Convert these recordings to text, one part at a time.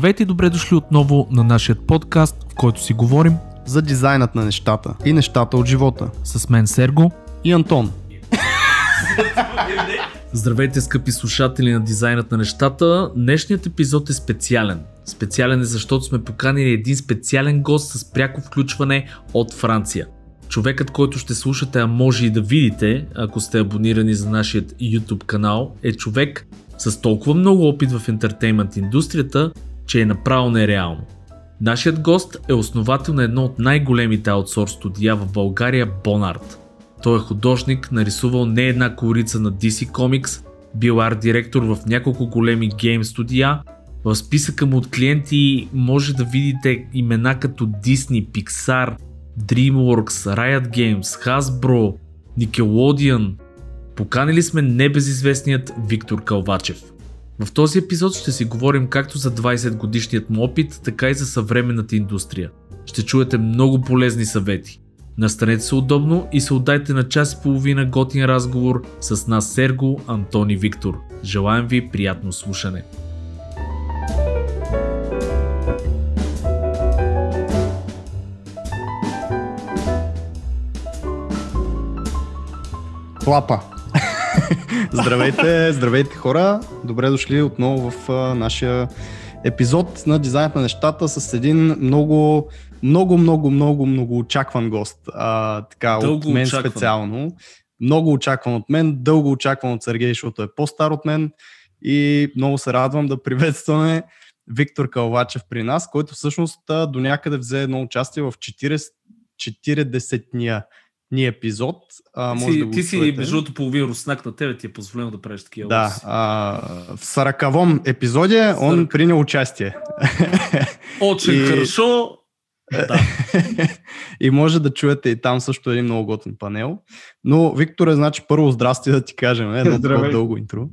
Здравейте и добре дошли отново на нашия подкаст, в който си говорим за дизайнът на нещата и нещата от живота. С мен Серго и Антон. Здравейте, скъпи слушатели на дизайнът на нещата. Днешният епизод е специален. Специален е защото сме поканили един специален гост с пряко включване от Франция. Човекът, който ще слушате, а може и да видите, ако сте абонирани за нашия YouTube канал, е човек с толкова много опит в ентертеймент индустрията, че е направо нереално. Нашият гост е основател на едно от най-големите аутсорс студия в България, Бонарт. Той е художник, нарисувал не една корица на DC Comics, бил арт директор в няколко големи гейм студия. В списъка му от клиенти може да видите имена като Disney, Pixar, DreamWorks, Riot Games, Hasbro, Nickelodeon. Поканили сме небезизвестният Виктор Калвачев. В този епизод ще си говорим както за 20 годишният му опит, така и за съвременната индустрия. Ще чуете много полезни съвети. Настанете се удобно и се отдайте на час и половина готин разговор с нас Серго, Антони Виктор. Желаем ви приятно слушане. Клапа! Здравейте, здравейте хора! Добре дошли отново в а, нашия епизод на Дизайнът на нещата с един много, много, много, много, много очакван гост. А, така, Дълго от мен очакван. специално. Много очакван от мен, дълго очакван от Сергей, защото е по-стар от мен и много се радвам да приветстваме Виктор Калвачев при нас, който всъщност до някъде взе едно участие в 40, 40-ния ни епизод. А, може Ти, да го ти си между другото половин руснак на тебе ти е позволено да правиш такива Да, а, в саракавом епизоде он Сарак- принял участие. Очень и- хорошо. Да. и може да чуете и там също един много готин панел. Но, Викторе, значи първо здрасти да ти кажем, едно такова Здравей. дълго интро.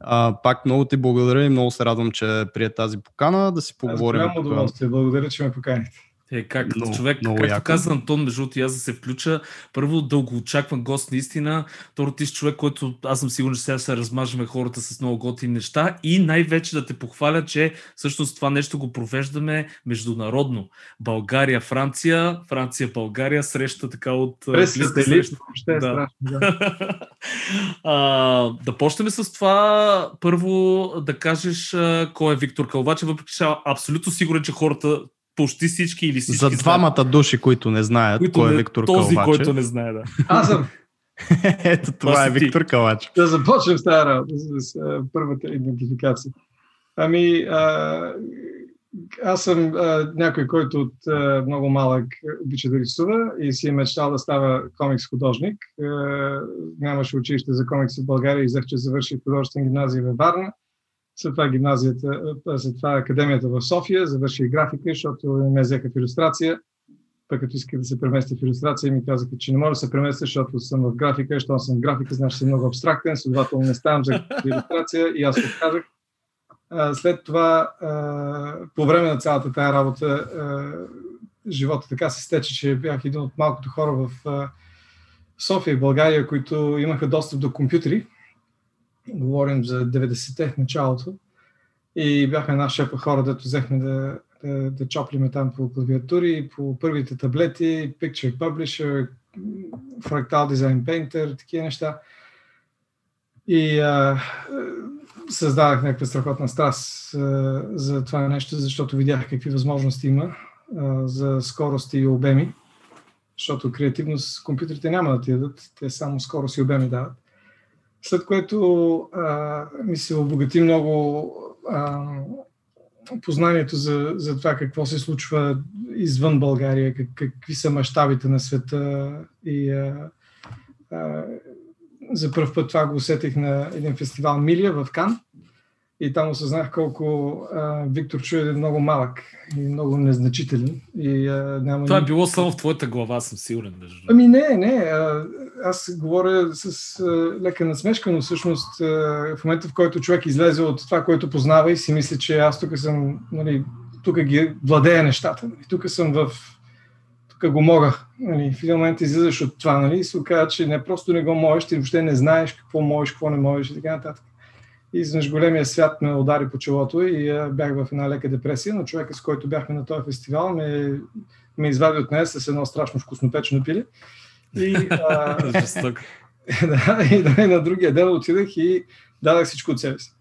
А, пак много ти благодаря и много се радвам, че прие тази покана да си Аз поговорим. голямо тук. удоволствие. Благодаря, че ме поканихте. Е, как Много- човек, много както яко. каза Антон, между другото, аз да се включа. Първо, дълго очакван гост, наистина. Второ, ти си човек, който аз съм сигурен, че сега ще се размажеме хората с много готини неща. И най-вече да те похваля, че всъщност това нещо го провеждаме международно. България, Франция, Франция, България, среща така от близка среща. въобще е Да. страшно. Да. а, да почнем с това. Първо да кажеш кой е Виктор Калвачев, въпреки че абсолютно сигурен, че хората почти всички или всички За знаят, двамата души, които не знаят които кой е Виктор този, Калвачев. който не знае, да. Аз съм. Ето това Това е. Виктор Калвачев. Да започнем с тази работа, с, първата идентификация. Ами, а, аз съм а, някой, който от а, много малък обича да рисува и си е мечтал да става комикс художник. А, нямаше училище за комикс в България и взех, че завърших художествен гимназия във Варна. След това гимназията, а, след това академията в София, завърших графика, защото ме взеха в иллюстрация. Пък като исках да се преместя в иллюстрация, ми казаха, че не мога да се преместя, защото съм в графика, защото съм в графика, значи съм много абстрактен, следователно не ставам за иллюстрация и аз отказах. След това, по време на цялата тази работа, живота така се стече, че бях един от малкото хора в София и България, които имаха достъп до компютри. Говорим за 90-те в началото. И бяхме една шепа хора, дето взехме да, да, да чоплиме там по клавиатури, по първите таблети, Picture Publisher, Fractal Design Painter, такива неща. И а, създадах някаква страхотна страст а, за това нещо, защото видях какви възможности има а, за скорост и обеми. Защото креативност компютрите няма да ти дадат, те само скорост и обеми дават. След което а, ми се обогати много а, познанието за, за това какво се случва извън България, как, какви са мащабите на света и а, а, за първ път това го усетих на един фестивал Милия в Кан и там осъзнах колко а, Виктор Чу е много малък и много незначителен и а, няма Това е ни- било само в твоята глава, съм сигурен. Между. Ами не, не. а, Аз говоря с а, лека насмешка, но всъщност а, в момента, в който човек излезе от това, което познава и си мисли, че аз тук съм, нали, тук ги владея нещата. Нали, тук съм в... Тук го мога. Нали, в един момент излизаш от това нали, и се оказа, че не просто не го можеш, ти въобще не знаеш какво можеш, какво не можеш и така нататък. И изведнъж големия свят ме удари по челото и бях в една лека депресия, но човека, с който бяхме на този фестивал, ме, ме извади от нея с едно страшно вкуснопечено пиле. И, а, да, и, и на другия ден отидах и дадах всичко от себе си.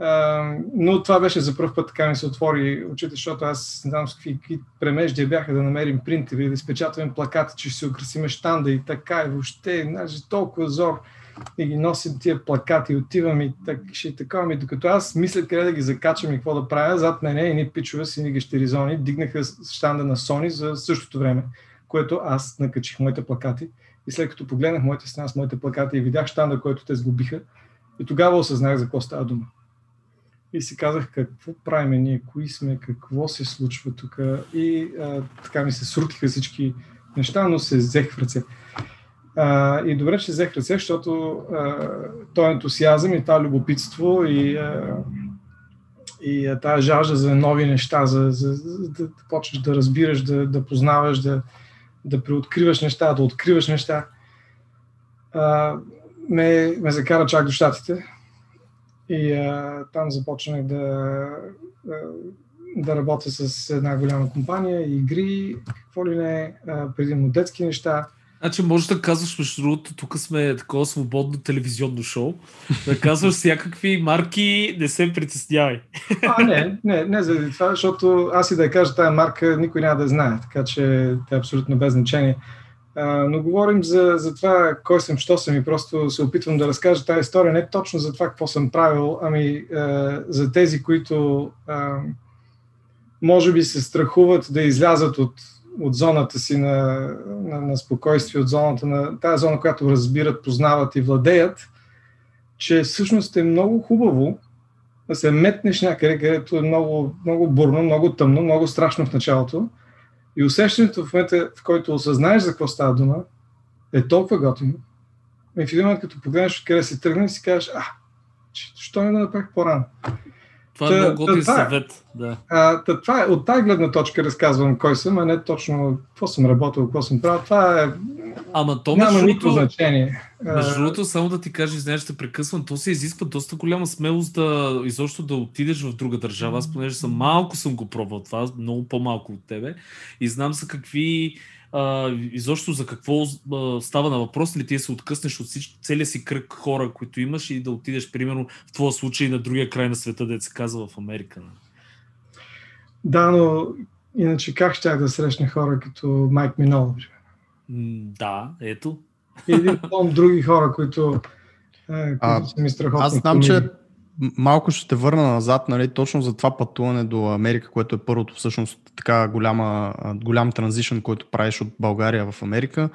Uh, но това беше за първ път така ми се отвори очите, защото аз не знам с какви, какви премеждия бяха да намерим принтери, да изпечатваме плакати, че ще си украсиме штанда и така и въобще, значи, толкова зор и ги носим тия плакати, отивам и так, ще така, ми докато аз мисля къде да ги закачам и какво да правя, зад мене и пичове си ни гещеризони дигнаха штанда на Sony за същото време, което аз накачих моите плакати и след като погледнах моите страна с моите плакати и видях штанда, който те сгубиха, и тогава осъзнах за какво става дума. И си казах какво правиме ние, кои сме, какво се случва тук. И а, така ми се срутиха всички неща, но се взех в ръце. А, и добре, че взех ръце, защото а, този ентусиазъм и това любопитство и, а, и а, тази жажда за нови неща, за, за, за да, почнеш да разбираш, да, да познаваш, да, да преоткриваш неща, да откриваш неща, а, ме, ме закара чак до щатите. И а, там започнах да, да работя с една голяма компания, игри, какво ли не, предимно детски неща. Значи можеш да казваш, между другото, тук сме такова свободно телевизионно шоу, да казваш всякакви марки, не се притеснявай. А, не, не, не заради това, защото аз и да я кажа тая марка, никой няма да знае, така че тя е абсолютно без значение. А, но говорим за, за това кой съм, що съм и просто се опитвам да разкажа тази история не точно за това какво съм правил, ами а, за тези, които а, може би се страхуват да излязат от, от зоната си на, на, на спокойствие, от зоната на тази зона, която разбират, познават и владеят, че всъщност е много хубаво да се метнеш някъде, където е много, много бурно, много тъмно, много страшно в началото, и усещането в момента, в който осъзнаеш за какво става дума, е толкова готино. И в един момент, като погледнеш откъде си тръгне, си кажеш, а, що не да направих по-рано? Това е много готин е. съвет. Да. А, та, това е, от тази гледна точка разказвам кой съм, а не точно какво съм работил, какво съм правил. Това е... Ама то няма никакво значение. Между другото, само да ти кажа, знаеш, ще прекъсвам, то се изисква доста голяма смелост да изобщо да отидеш в друга държава. Аз понеже съм малко съм го пробвал това, много по-малко от тебе. И знам за какви а, изобщо за какво а, става на въпрос, или ти се откъснеш от всички, целия си кръг хора, които имаш и да отидеш, примерно, в твоя случай на другия край на света, да се казва в Америка. Да, но иначе как ще да срещна хора като Майк Минол? Да, ето. Или други хора, които, е, които а, са ми страхотни. Аз знам, че малко ще те върна назад, нали, точно за това пътуване до Америка, което е първото всъщност така голяма, голям транзишън, който правиш от България в Америка.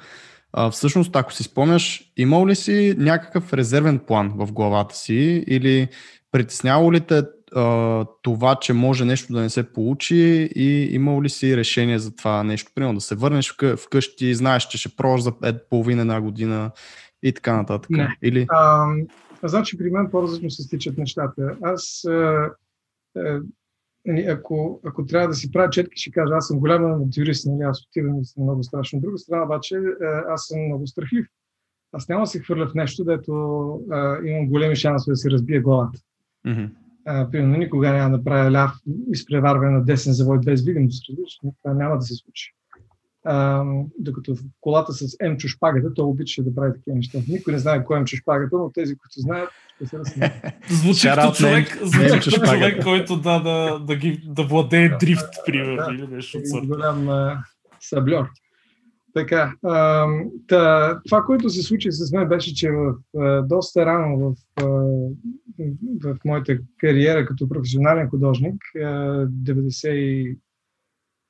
А, всъщност, ако си спомняш, имал ли си някакъв резервен план в главата си или притесняло ли те а, това, че може нещо да не се получи и имал ли си решение за това нещо? Примерно да се върнеш вкъщи, знаеш, че ще пробваш за половина една година и така нататък. Не. Или... А, Значи при мен по-различно се стичат нещата. Аз, а, а, нали, ако, ако трябва да си правя четки, ще кажа, аз съм голям авантюрист, нали, аз отивам и съм много страшно. От друга страна, обаче, аз съм много страхлив. Аз няма да се хвърля в нещо, дето а, имам големи шансове да си разбия главата. Mm-hmm. А, примерно, никога няма да правя ляв изпреварване на десен завой без видимост. Това няма да се случи. А, докато в колата с Емчо шпагата, той обича да прави такива неща. Никой не знае кой е Емчо шпагата, но тези, които знаят, ще се разсмеят. Звучи като човек, звучи като човек, който да, да, да, ги, да владее дрифт, примерно, да, или нещо от сорта. Голям а, саблер. Така, а, та, това, което се случи с мен беше, че в, а, доста рано в, а, в моята кариера като професионален художник, а, 90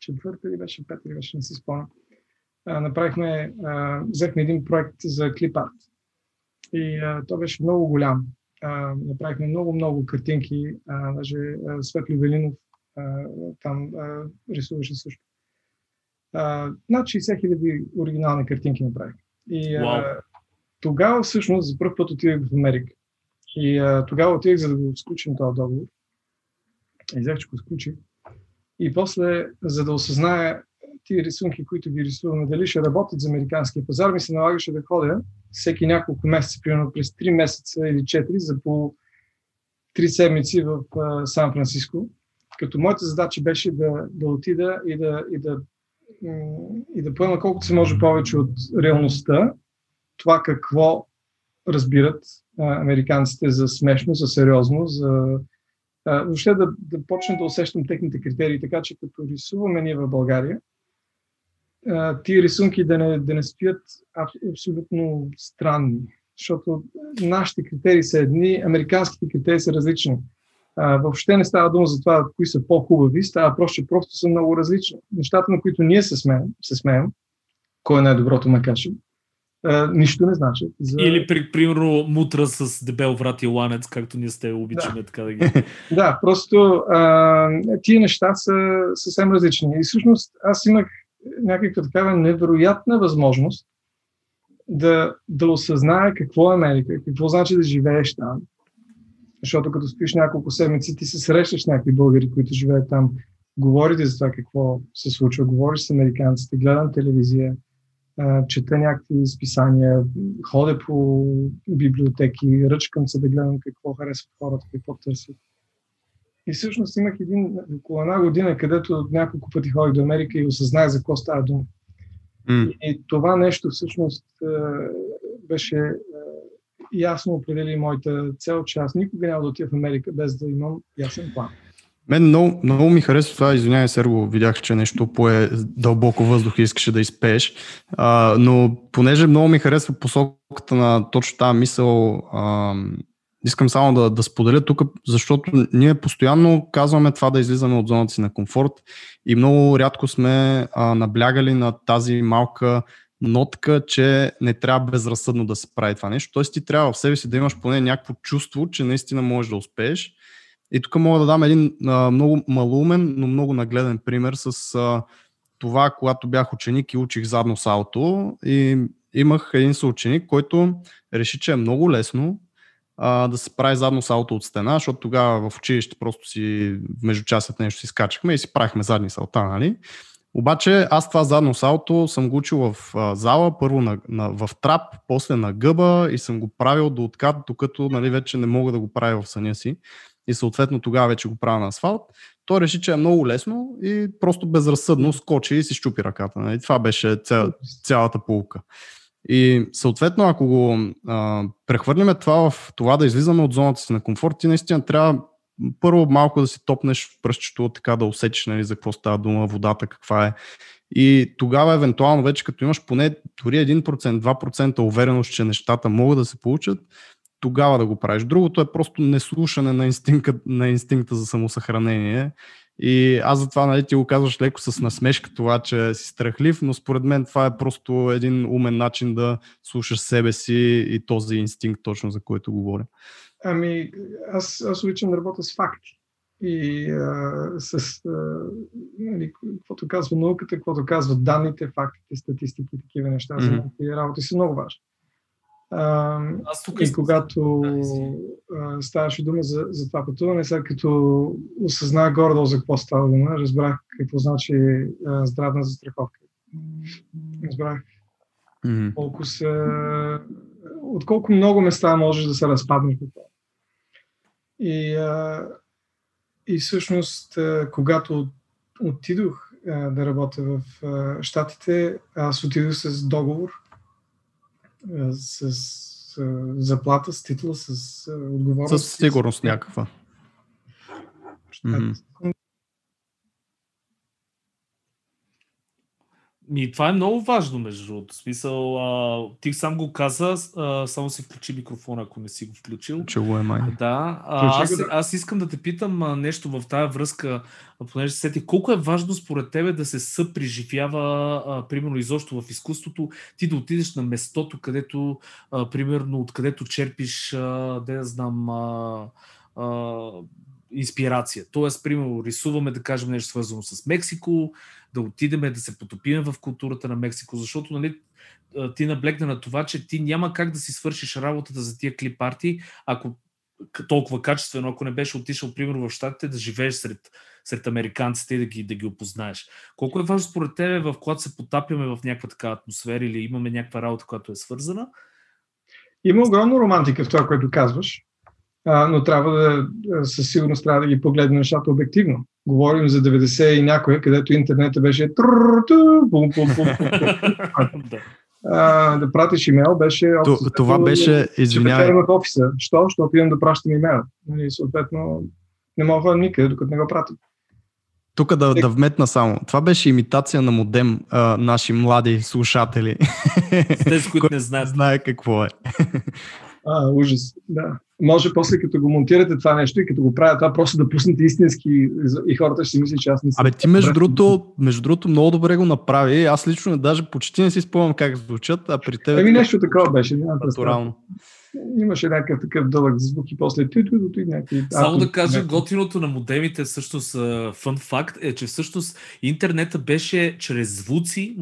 четвърта или беше пета, или беше не си спомням. Направихме, а, взехме един проект за клипарт. И а, то беше много голям. А, направихме много-много картинки. А, даже а, Светли Велинов а, там а, рисуваше също. А, над 60 хиляди оригинални картинки направих. И а, тогава всъщност за първ път отидах в Америка. И а, тогава отидах за да го сключим този договор. И взех, че го сключих. И после, за да осъзная тия рисунки, които ви рисуваме, дали ще работят за американския пазар, ми се налагаше да ходя всеки няколко месеца, примерно през 3 месеца или 4, за по три седмици в Сан Франциско, като моята задача беше да, да отида и да, и, да, и да поема колкото се може повече от реалността, това какво разбират а, американците за смешно, за сериозно, за въобще да, да почна да усещам техните критерии, така че като рисуваме ние в България, а, тия рисунки да не, да не стоят абсолютно странни, защото нашите критерии са едни, американските критерии са различни. А, въобще не става дума за това, кои са по-хубави, става просто, просто са много различни. Нещата, на които ние се смеем, се смеем кой е най-доброто макаше, нищо не значи. За... Или, при, примерно, мутра с дебел врат и ланец, както ние сте обичаме да. така да ги... да, просто а, тия неща са съвсем различни. И всъщност аз имах някаква такава невероятна възможност да, да осъзная какво е Америка, какво значи да живееш там. Защото като спиш няколко седмици, ти се срещаш с някакви българи, които живеят там, говорите за това какво се случва, говориш с американците, гледам телевизия, чета някакви списания, ходя по библиотеки, ръчкам се да гледам какво харесват хората, какво търсят. И всъщност имах един, около една година, където няколко пъти ходих до Америка и осъзнах за какво става дума. Mm. И това нещо всъщност беше ясно определи моята цел, че аз никога няма да отида в Америка без да имам ясен план. Мен много, много ми харесва това, извинявай, Серго, видях, че нещо пое дълбоко въздух и искаше да изпееш, а, но понеже много ми харесва посоката на точно тази мисъл, а, искам само да, да споделя тук, защото ние постоянно казваме това да излизаме от зоната си на комфорт и много рядко сме а, наблягали на тази малка нотка, че не трябва безразсъдно да се прави това нещо. Тоест ти трябва в себе си да имаш поне някакво чувство, че наистина можеш да успееш и тук мога да дам един а, много малумен, но много нагледен пример с а, това, когато бях ученик и учих задно салто и имах един съученик, който реши, че е много лесно а, да се прави задно салто от стена, защото тогава в училище просто си между часът нещо си скачахме и си правихме задни салта, нали? Обаче аз това задно салто съм го учил в а, зала, първо на, на, в трап, после на гъба и съм го правил до откат, докато нали, вече не мога да го правя в съня си и съответно тогава вече го правя на асфалт, той реши, че е много лесно и просто безразсъдно скочи и си щупи ръката. Нали? Това беше цял, цялата полука. И съответно, ако го а, прехвърлиме това в това да излизаме от зоната си на комфорт, ти наистина трябва първо малко да си топнеш в пръстчето, така да усетиш нали, за какво става дума, водата каква е. И тогава, евентуално, вече като имаш поне дори 1%, 2% увереност, че нещата могат да се получат, тогава да го правиш. Другото е просто неслушане на инстинкта, на инстинкта за самосъхранение. И аз затова нали, ти го казваш леко с насмешка това, че си страхлив, но според мен това е просто един умен начин да слушаш себе си и този инстинкт точно за който говоря. Ами, аз, аз обичам да работя с факти. И а, с а, нали, каквото казва науката, каквото казват данните, фактите, статистики, такива неща mm-hmm. за тези работи са много важни. А, Аз тук и когато а, ставаше дума за, за това пътуване, след като осъзнах гордо за какво става дума, разбрах какво значи а, здравна застраховка. Разбрах mm-hmm. колко са, от колко много места можеш да се разпаднеш по това. И, а, и всъщност, а, когато отидох а, да работя в а, Штатите, аз отидох с договор с, с заплата, с титла, с отговорност. С сигурност някаква. Mm-hmm. И това е много важно, между другото. Смисъл, а, ти сам го каза, а, само си включи микрофона, ако не си го включил. Че го е май. Да. А, аз, аз искам да те питам а, нещо в тази връзка, понеже се сети, колко е важно според тебе да се съпреживява, а, примерно, изобщо в изкуството, ти да отидеш на местото, където, а, примерно, откъдето черпиш, а, да я знам, а, а, инспирация. Тоест, примерно, рисуваме, да кажем, нещо свързано с Мексико, да отидеме да се потопиме в културата на Мексико, защото нали, ти наблегна на това, че ти няма как да си свършиш работата за тия клип ако толкова качествено, ако не беше отишъл, примерно, в Штатите, да живееш сред, сред американците и да ги, да ги опознаеш. Колко е важно според тебе, в когато се потапяме в някаква така атмосфера или имаме някаква работа, която е свързана? Има огромна романтика в това, което казваш. А, но трябва да, със сигурност трябва да ги погледнем нещата обективно. Говорим за 90 и някоя, където интернета беше да пратиш имейл беше... Това беше, извинявай. в офиса. Що? Защото имам да пращам имейл. Нали, съответно, не мога никъде, докато не го пратя. Тук да, да вметна само. Това беше имитация на модем, а, наши млади слушатели. Тези, които не знаят. Знае какво е. А, ужас, да. Може после като го монтирате това нещо и като го правя това, просто да пуснете истински и хората ще си мислят, че аз не съм. Абе ти между другото, между другото много добре го направи. Аз лично даже почти не си спомням как звучат, а при теб... Ами нещо такова беше. Натурално имаше някакъв такъв дълъг звук и после тютюдото и някакви... Само да кажа, някакви... готиното на модемите, всъщност, фън факт е, че всъщност интернета беше чрез звуци,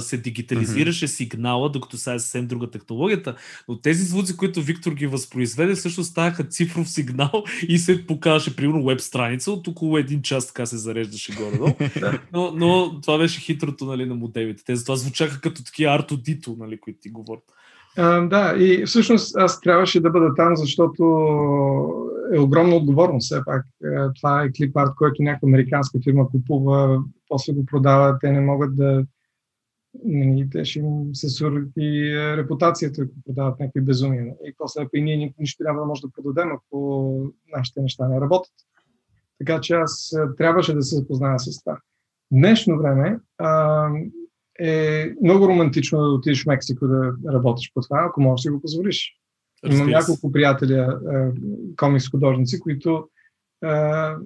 се дигитализираше сигнала, докато сега е съвсем друга технологията, но тези звуци, които Виктор ги възпроизведе, всъщност ставаха цифров сигнал и се покажеше, примерно, веб страница, от около един час така се зареждаше горе но, но това беше хитрото нали, на модемите. Те затова звучаха като такива артодито, нали, които ти говорят. Да, и всъщност аз трябваше да бъда там, защото е огромна отговорност все пак. Е, това е клип арт, който някаква американска фирма купува, после го продава, те не могат да... Те ще им се сурят и е, репутацията, ако продават някакви безумия. И после и ние нищо няма да може да продадем, ако нашите неща не работят. Така че аз е, трябваше да се запозная с това. В днешно време е много романтично да отидеш в Мексико да работиш по това, ако можеш да си го позволиш. Имам няколко приятеля, комикс художници, които а,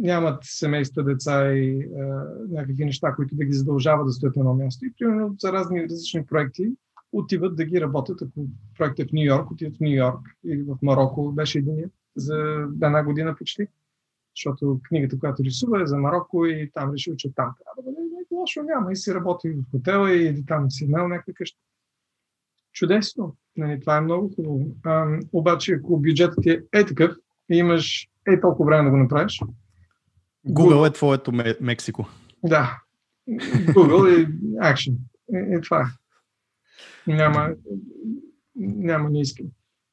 нямат семейства, деца и а, някакви неща, които да ги задължават да стоят на едно място. И примерно за разни различни проекти отиват да ги работят. Ако проектът е в Нью Йорк, отиват в Нью Йорк или в Марокко беше един за една година почти. Защото книгата, която рисува е за Марокко и там решил, че там трябва да бъде лошо няма. И си работи в хотела и там си имал някаква къща. Чудесно. Нали, това е много хубаво. А, обаче, ако бюджетът ти е, е такъв и имаш е толкова време да го направиш. Google, Google е твоето Мексико. Да. Google и Action. И, и това е. Няма, няма не искам.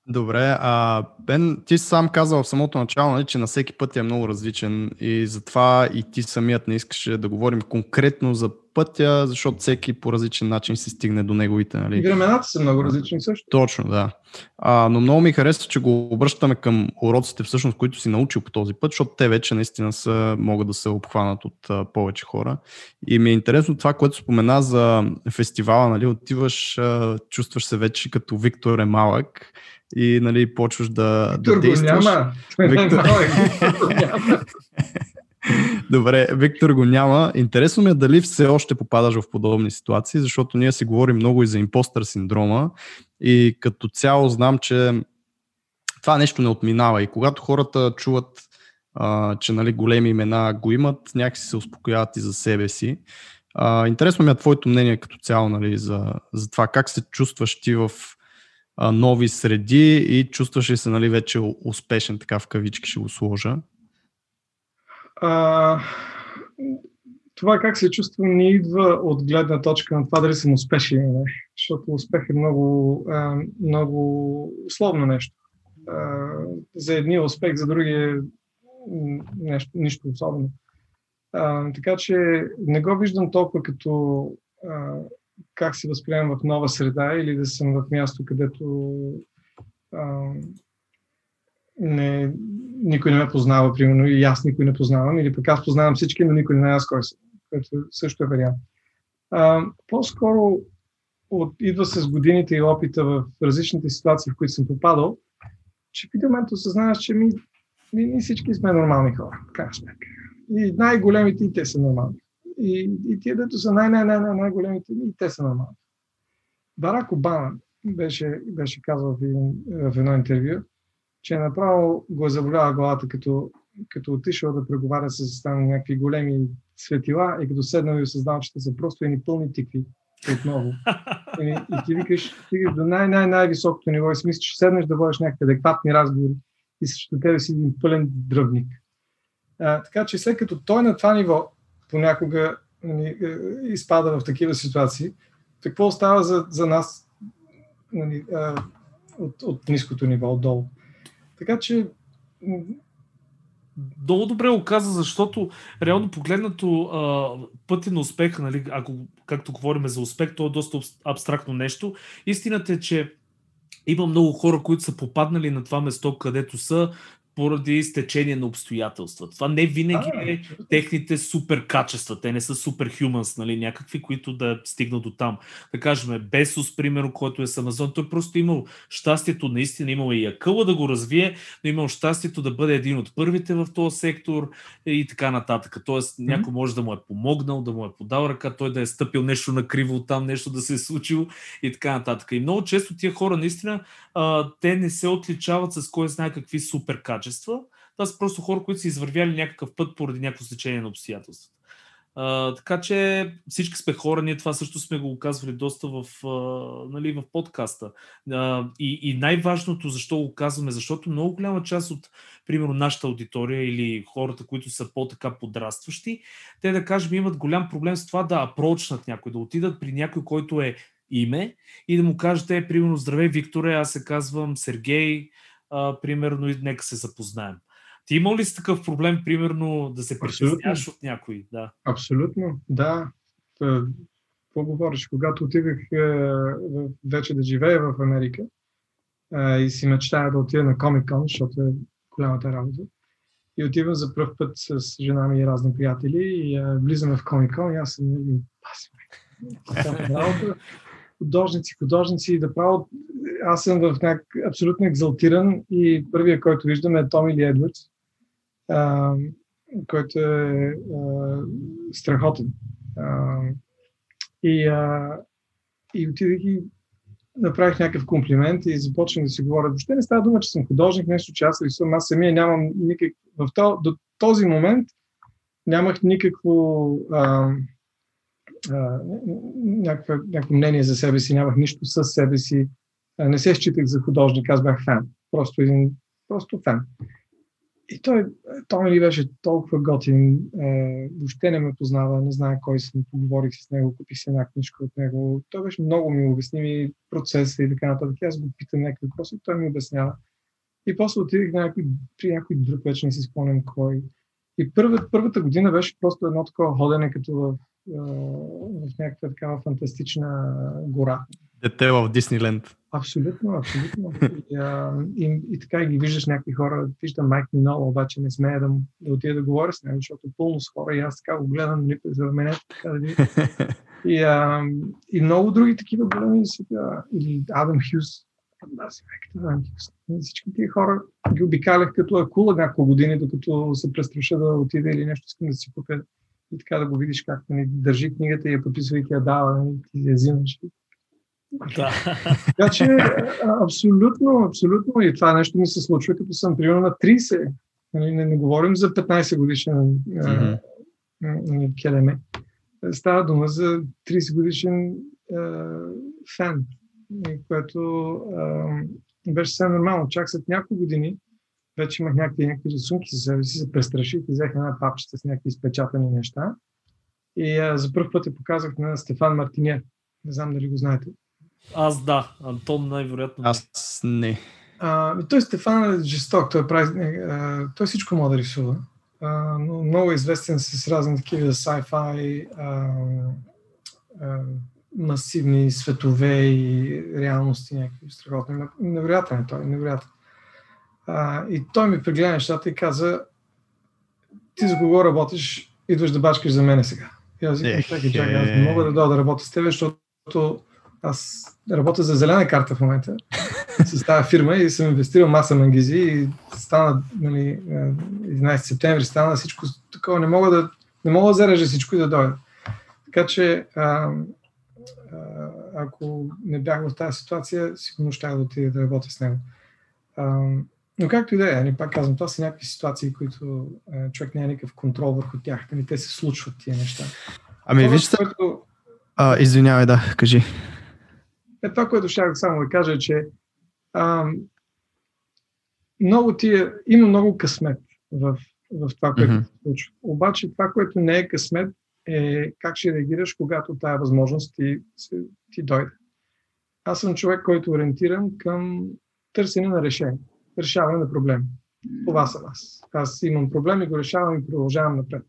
Добре, а Бен, ти сам казал в самото начало, нали, че на всеки път е много различен и затова и ти самият не искаш да говорим конкретно за пътя, защото всеки по различен начин се стигне до неговите. Нали. И времената са много различни също. Точно, да. А, но много ми харесва, че го обръщаме към уроците, всъщност, които си научил по този път, защото те вече наистина са, могат да се обхванат от а, повече хора. И ми е интересно това, което спомена за фестивала, нали, отиваш, а, чувстваш се вече като Виктор е малък и нали, почваш да, Виктор да действаш. Няма. Виктор... няма. Добре, Виктор го няма. Интересно ми е дали все още попадаш в подобни ситуации, защото ние си говорим много и за импостър синдрома и като цяло знам, че това нещо не отминава и когато хората чуват, а, че нали, големи имена го имат, някакси се успокояват и за себе си. А, интересно ми е твоето мнение като цяло нали, за, за това как се чувстваш ти в нови среди и чувстваш ли се нали, вече успешен, така в кавички ще го сложа? А, това как се чувствам не идва от гледна точка на това дали съм успешен или не, защото успех е много, много условно нещо. За едни е успех, за други е нещо, нищо особено. Така че не го виждам толкова като как се възприемам в нова среда или да съм в място, където а, не, никой не ме познава, примерно, и аз никой не познавам, или пък аз познавам всички, но никой не знае аз кой съм, което също е вариант. А, по-скоро от, идва с годините и опита в различните ситуации, в които съм попадал, че в един момент осъзнаваш, че ми, ми, ми всички сме нормални хора, така И най-големите и те са нормални. И, и тия, дето са най-най-най- най-големите, и те са нормални. Барак Обама беше, беше казал в, един, в едно интервю, че направо го е заболява главата, като, като отишъл да преговаря с там някакви големи светила и като седнал и осъзнал, че са просто едни пълни тикви отново. И, и ти викаш, стигаш до най-най-най-високото ниво и си мислиш, че седнеш да водиш някакви адекватни разговори и срещу тебе си един пълен дръвник. А, така че след като той на това ниво понякога нали, е, изпада в такива ситуации, какво остава за, за нас нали, от, от ниското ниво, отдолу? така че много добре го каза, защото реално погледнато а, пътя на успеха, нали, ако, както говорим за успех, то е доста абстрактно нещо. Истината е, че има много хора, които са попаднали на това место, където са, поради стечение на обстоятелства. Това не винаги а, е техните супер качества. Те не са супер хюманс, нали, някакви, които да стигнат до там. Да кажем, Бесос, примерно, който е с Амазон, той просто имал щастието, наистина имал и акъла да го развие, но имал щастието да бъде един от първите в този сектор и така нататък. Тоест, mm-hmm. някой може да му е помогнал, да му е подал ръка, той да е стъпил нещо накриво там, нещо да се е случило и така нататък. И много често тия хора, наистина, те не се отличават с кой знае какви супер качества. Това са просто хора, които са извървяли някакъв път поради някакво стечение на обстоятелствата. Така че всички сме хора, ние това също сме го казвали доста в, uh, нали, в подкаста. Uh, и, и най-важното, защо го казваме, защото много голяма част от, примерно, нашата аудитория или хората, които са по-така подрастващи, те да кажем имат голям проблем с това да апрочнат някой, да отидат при някой, който е име и да му кажете, примерно, здравей, Викторе, аз се казвам Сергей, а, примерно, и нека се запознаем. Ти имал ли си такъв проблем, примерно, да се притесняш от някой? Да. Абсолютно, да. Какво говориш? Когато отидах вече да живея в Америка и си мечтая да отида на Con, защото е голямата работа, и отивам за първ път с жена ми и разни приятели и влизаме в Con и аз съм паси, художници, художници да право. Аз съм в някак абсолютно екзалтиран и първия, който виждаме е Томи Ли Едвардс, който е а, страхотен. А, и, а, и отидах и направих някакъв комплимент и започнах да си говоря. Въобще не става дума, че съм художник, нещо, че аз рисувам. Аз самия нямам никак... В то, до този момент нямах никакво... А, някакво, някакво мнение за себе си, нямах нищо с себе си. А, не се считах за художник, аз бях фен. Просто един, просто фен. И той, той ми беше толкова готин, е, въобще не ме познава, не знае кой съм, поговорих с него, купих си една книжка от него. Той беше много ми обясни ми процеса и така нататък. Аз го питам някакви въпроси той ми обяснява. И после отидих на някой, при някой друг, вече не си спомням кой. И първата, първата година беше просто едно такова ходене, като в в някаква такава фантастична гора. Дете в Дисниленд. Абсолютно, абсолютно. И, а, и, и така и ги виждаш някакви хора. Виждам Майк Минола, обаче не смея да, да отида да говоря с него, защото е пълно с хора и аз така го гледам, нали, за мен така да и, а, и много други такива големи сега. Или Адам Хюс. Аз Адам Хюс. Всички тия хора ги обикалях като акула няколко години, докато се престраша да отида или нещо искам да си купя и така да го видиш как нали, държи книгата и я подписва и ти я дава, и ти я взимаш. Да. Така че абсолютно, абсолютно и това нещо ми се случва, като съм примерно на 30. Нали, не, не говорим за 15 годишен mm-hmm. келеме. Става дума за 30 годишен фен, което беше съвсем нормално. Чак след няколко години вече имах някакви, някакви рисунки за себе си, се престраших и взех една папчета с някакви изпечатани неща. И а, за първ път я показах на Стефан Мартинье. Не знам дали го знаете. Аз да, Антон най-вероятно. Аз не. А, той Стефан е жесток, той, прави, а, той всичко може да рисува. А, но много е известен с разни такива sci-fi, а, а, масивни светове и реалности, някакви страхотни. Невероятен е той, невероятен. А, и той ми прегледа нещата и каза, ти за кого работиш, идваш да бачкаш за мене сега. И аз викам, чакай, чакай, аз не мога да дойда да работя с теб, защото аз работя за зелена карта в момента с тази фирма и съм инвестирал маса мангизи и стана, нали, 11 септември стана всичко такова. Не мога да, не мога да зарежа всичко и да дойда. Така че, а, а, ако не бях в тази ситуация, сигурно ще да отида да работя с него. А, но както и да е, нали, пак казвам, това са някакви ситуации, които е, човек няма никакъв контрол върху тях. Нали, те се случват тия неща. Ами това, вижте, което... а, извинявай, да, кажи. Е, това, което ще само да кажа, е, че а, много тия, има много късмет в, в това, което mm-hmm. се случва. Обаче това, което не е късмет, е как ще реагираш, когато тая възможност ти, ти дойде. Аз съм човек, който ориентирам към търсене на решение. Решаване на проблеми. Това съм аз. Аз имам проблем и го решавам и продължавам напред.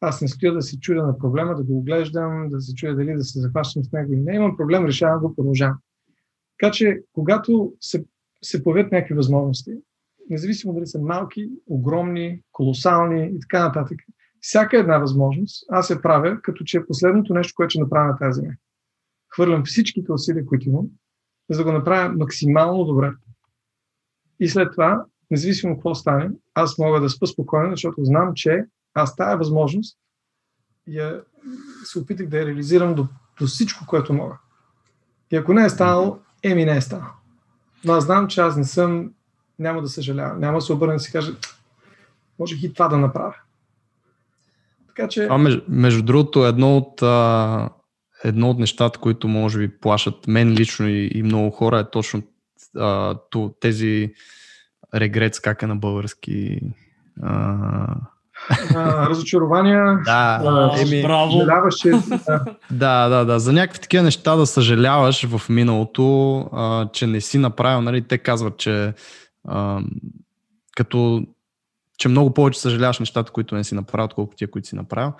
Аз не стоя да се чудя на проблема, да го оглеждам, да се чудя дали да се захващам с него. И не имам проблем, решавам го, продължавам. Така че, когато се, се появят някакви възможности, независимо дали са малки, огромни, колосални и така нататък, всяка една възможност аз се правя, като че е последното нещо, което ще направя на тази земя. Хвърлям всичките усилия, които имам, за да го направя максимално добре. И след това, независимо какво стане, аз мога да спа спокойно, защото знам, че аз тая възможност я се опитах да я реализирам до, до всичко, което мога. И ако не е станало, еми не е станало. Но аз знам, че аз не съм, няма да съжалявам, няма да се обърна да си кажа, можех и това да направя. Така че... А между, между другото, едно от, а, едно от нещата, които може би плашат мен лично и, и много хора е точно а, тези регрец, как е на български. А, разочарования. Да, а, еми, браво. да. да, да, За някакви такива неща да съжаляваш в миналото, а, че не си направил, нали, те казват, че а, като че много повече съжаляваш нещата, които не си направил, отколкото тия, които си направил.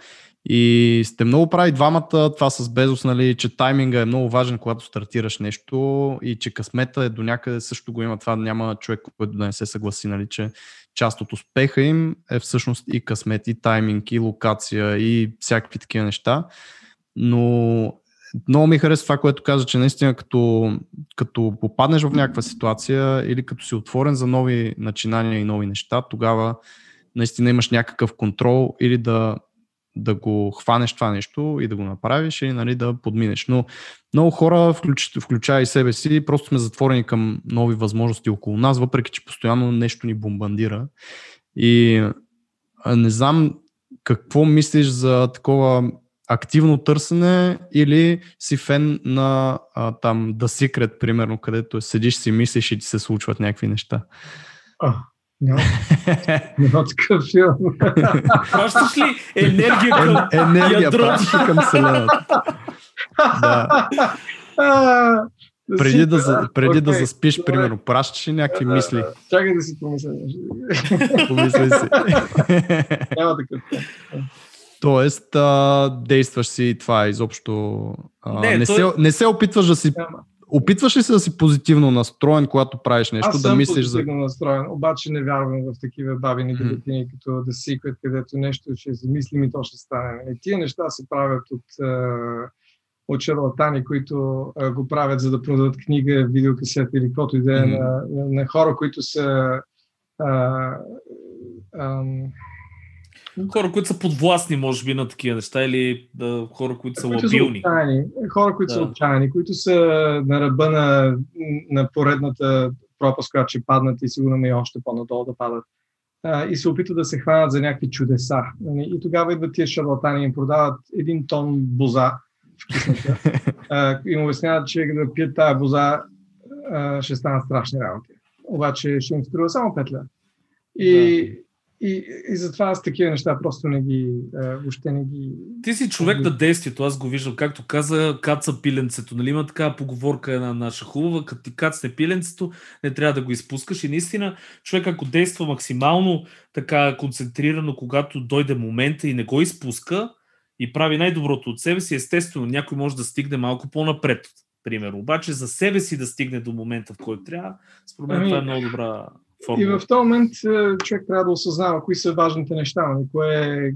И сте много прави двамата, това с Безос, нали, че тайминга е много важен, когато стартираш нещо и че късмета е до някъде също го има. Това няма човек, който да не се съгласи, нали, че част от успеха им е всъщност и късмет, и тайминг, и локация, и всякакви такива неща. Но много ми харесва това, което каза, че наистина като, като попаднеш в някаква ситуация или като си отворен за нови начинания и нови неща, тогава наистина имаш някакъв контрол или да, да го хванеш това нещо и да го направиш или нали, да подминеш. Но много хора, включ, включая и себе си, просто сме затворени към нови възможности около нас, въпреки че постоянно нещо ни бомбандира. И не знам какво мислиш за такова активно търсене или си фен на а, там The Secret, примерно, където седиш си мислиш и ти се случват някакви неща? А, няма, няма такъв филм. Пращаш ли енергия към е, енергия, пращаш към Вселената. да. преди да, преди okay. да заспиш, примерно, пращаш ли някакви да, мисли? Чакай да си помисля. Помисли си. Няма такъв. Тоест, а, действаш си това изобщо. А, не, не, той... се, не се опитваш да си. Опитваш ли се да си позитивно настроен, когато правиш нещо, Аз да съм мислиш за. настроен, обаче не вярвам в такива бавени бюлетини, mm. като The Secret, където нещо ще замислим и то ще стане. И тия неща се правят от, от шарлатани, които го правят за да продадат книга, видеокасета или каквото и да е на, на хора, които са. А, а, Хора, които са подвластни, може би, на такива неща или да, хора, които са отчаяни, хора, които да. са отчаяни, които са на ръба на, на поредната пропаст, която ще паднат и сигурно и още по-надолу да падат. А, и се опитват да се хванат за някакви чудеса. Нали? И тогава идват тия шарлатани и им продават един тон боза в кисната. и им обясняват, че да пият тази боза а, ще станат страшни работи. Обаче ще им струва само петля. И, да и, и затова аз такива неща просто не ги, е, въобще не ги... Ти си човек на действието, аз го виждам. Както каза, каца пиленцето. Нали има такава поговорка една наша хубава, като ти кацне пиленцето, не трябва да го изпускаш. И наистина, човек ако действа максимално така концентрирано, когато дойде момента и не го изпуска и прави най-доброто от себе си, естествено, някой може да стигне малко по-напред. Примерно. Обаче за себе си да стигне до момента, в който трябва, според мен ами, това е много добра Формула. И в този момент е, човек трябва да осъзнава кои са важните неща, нали, кое е,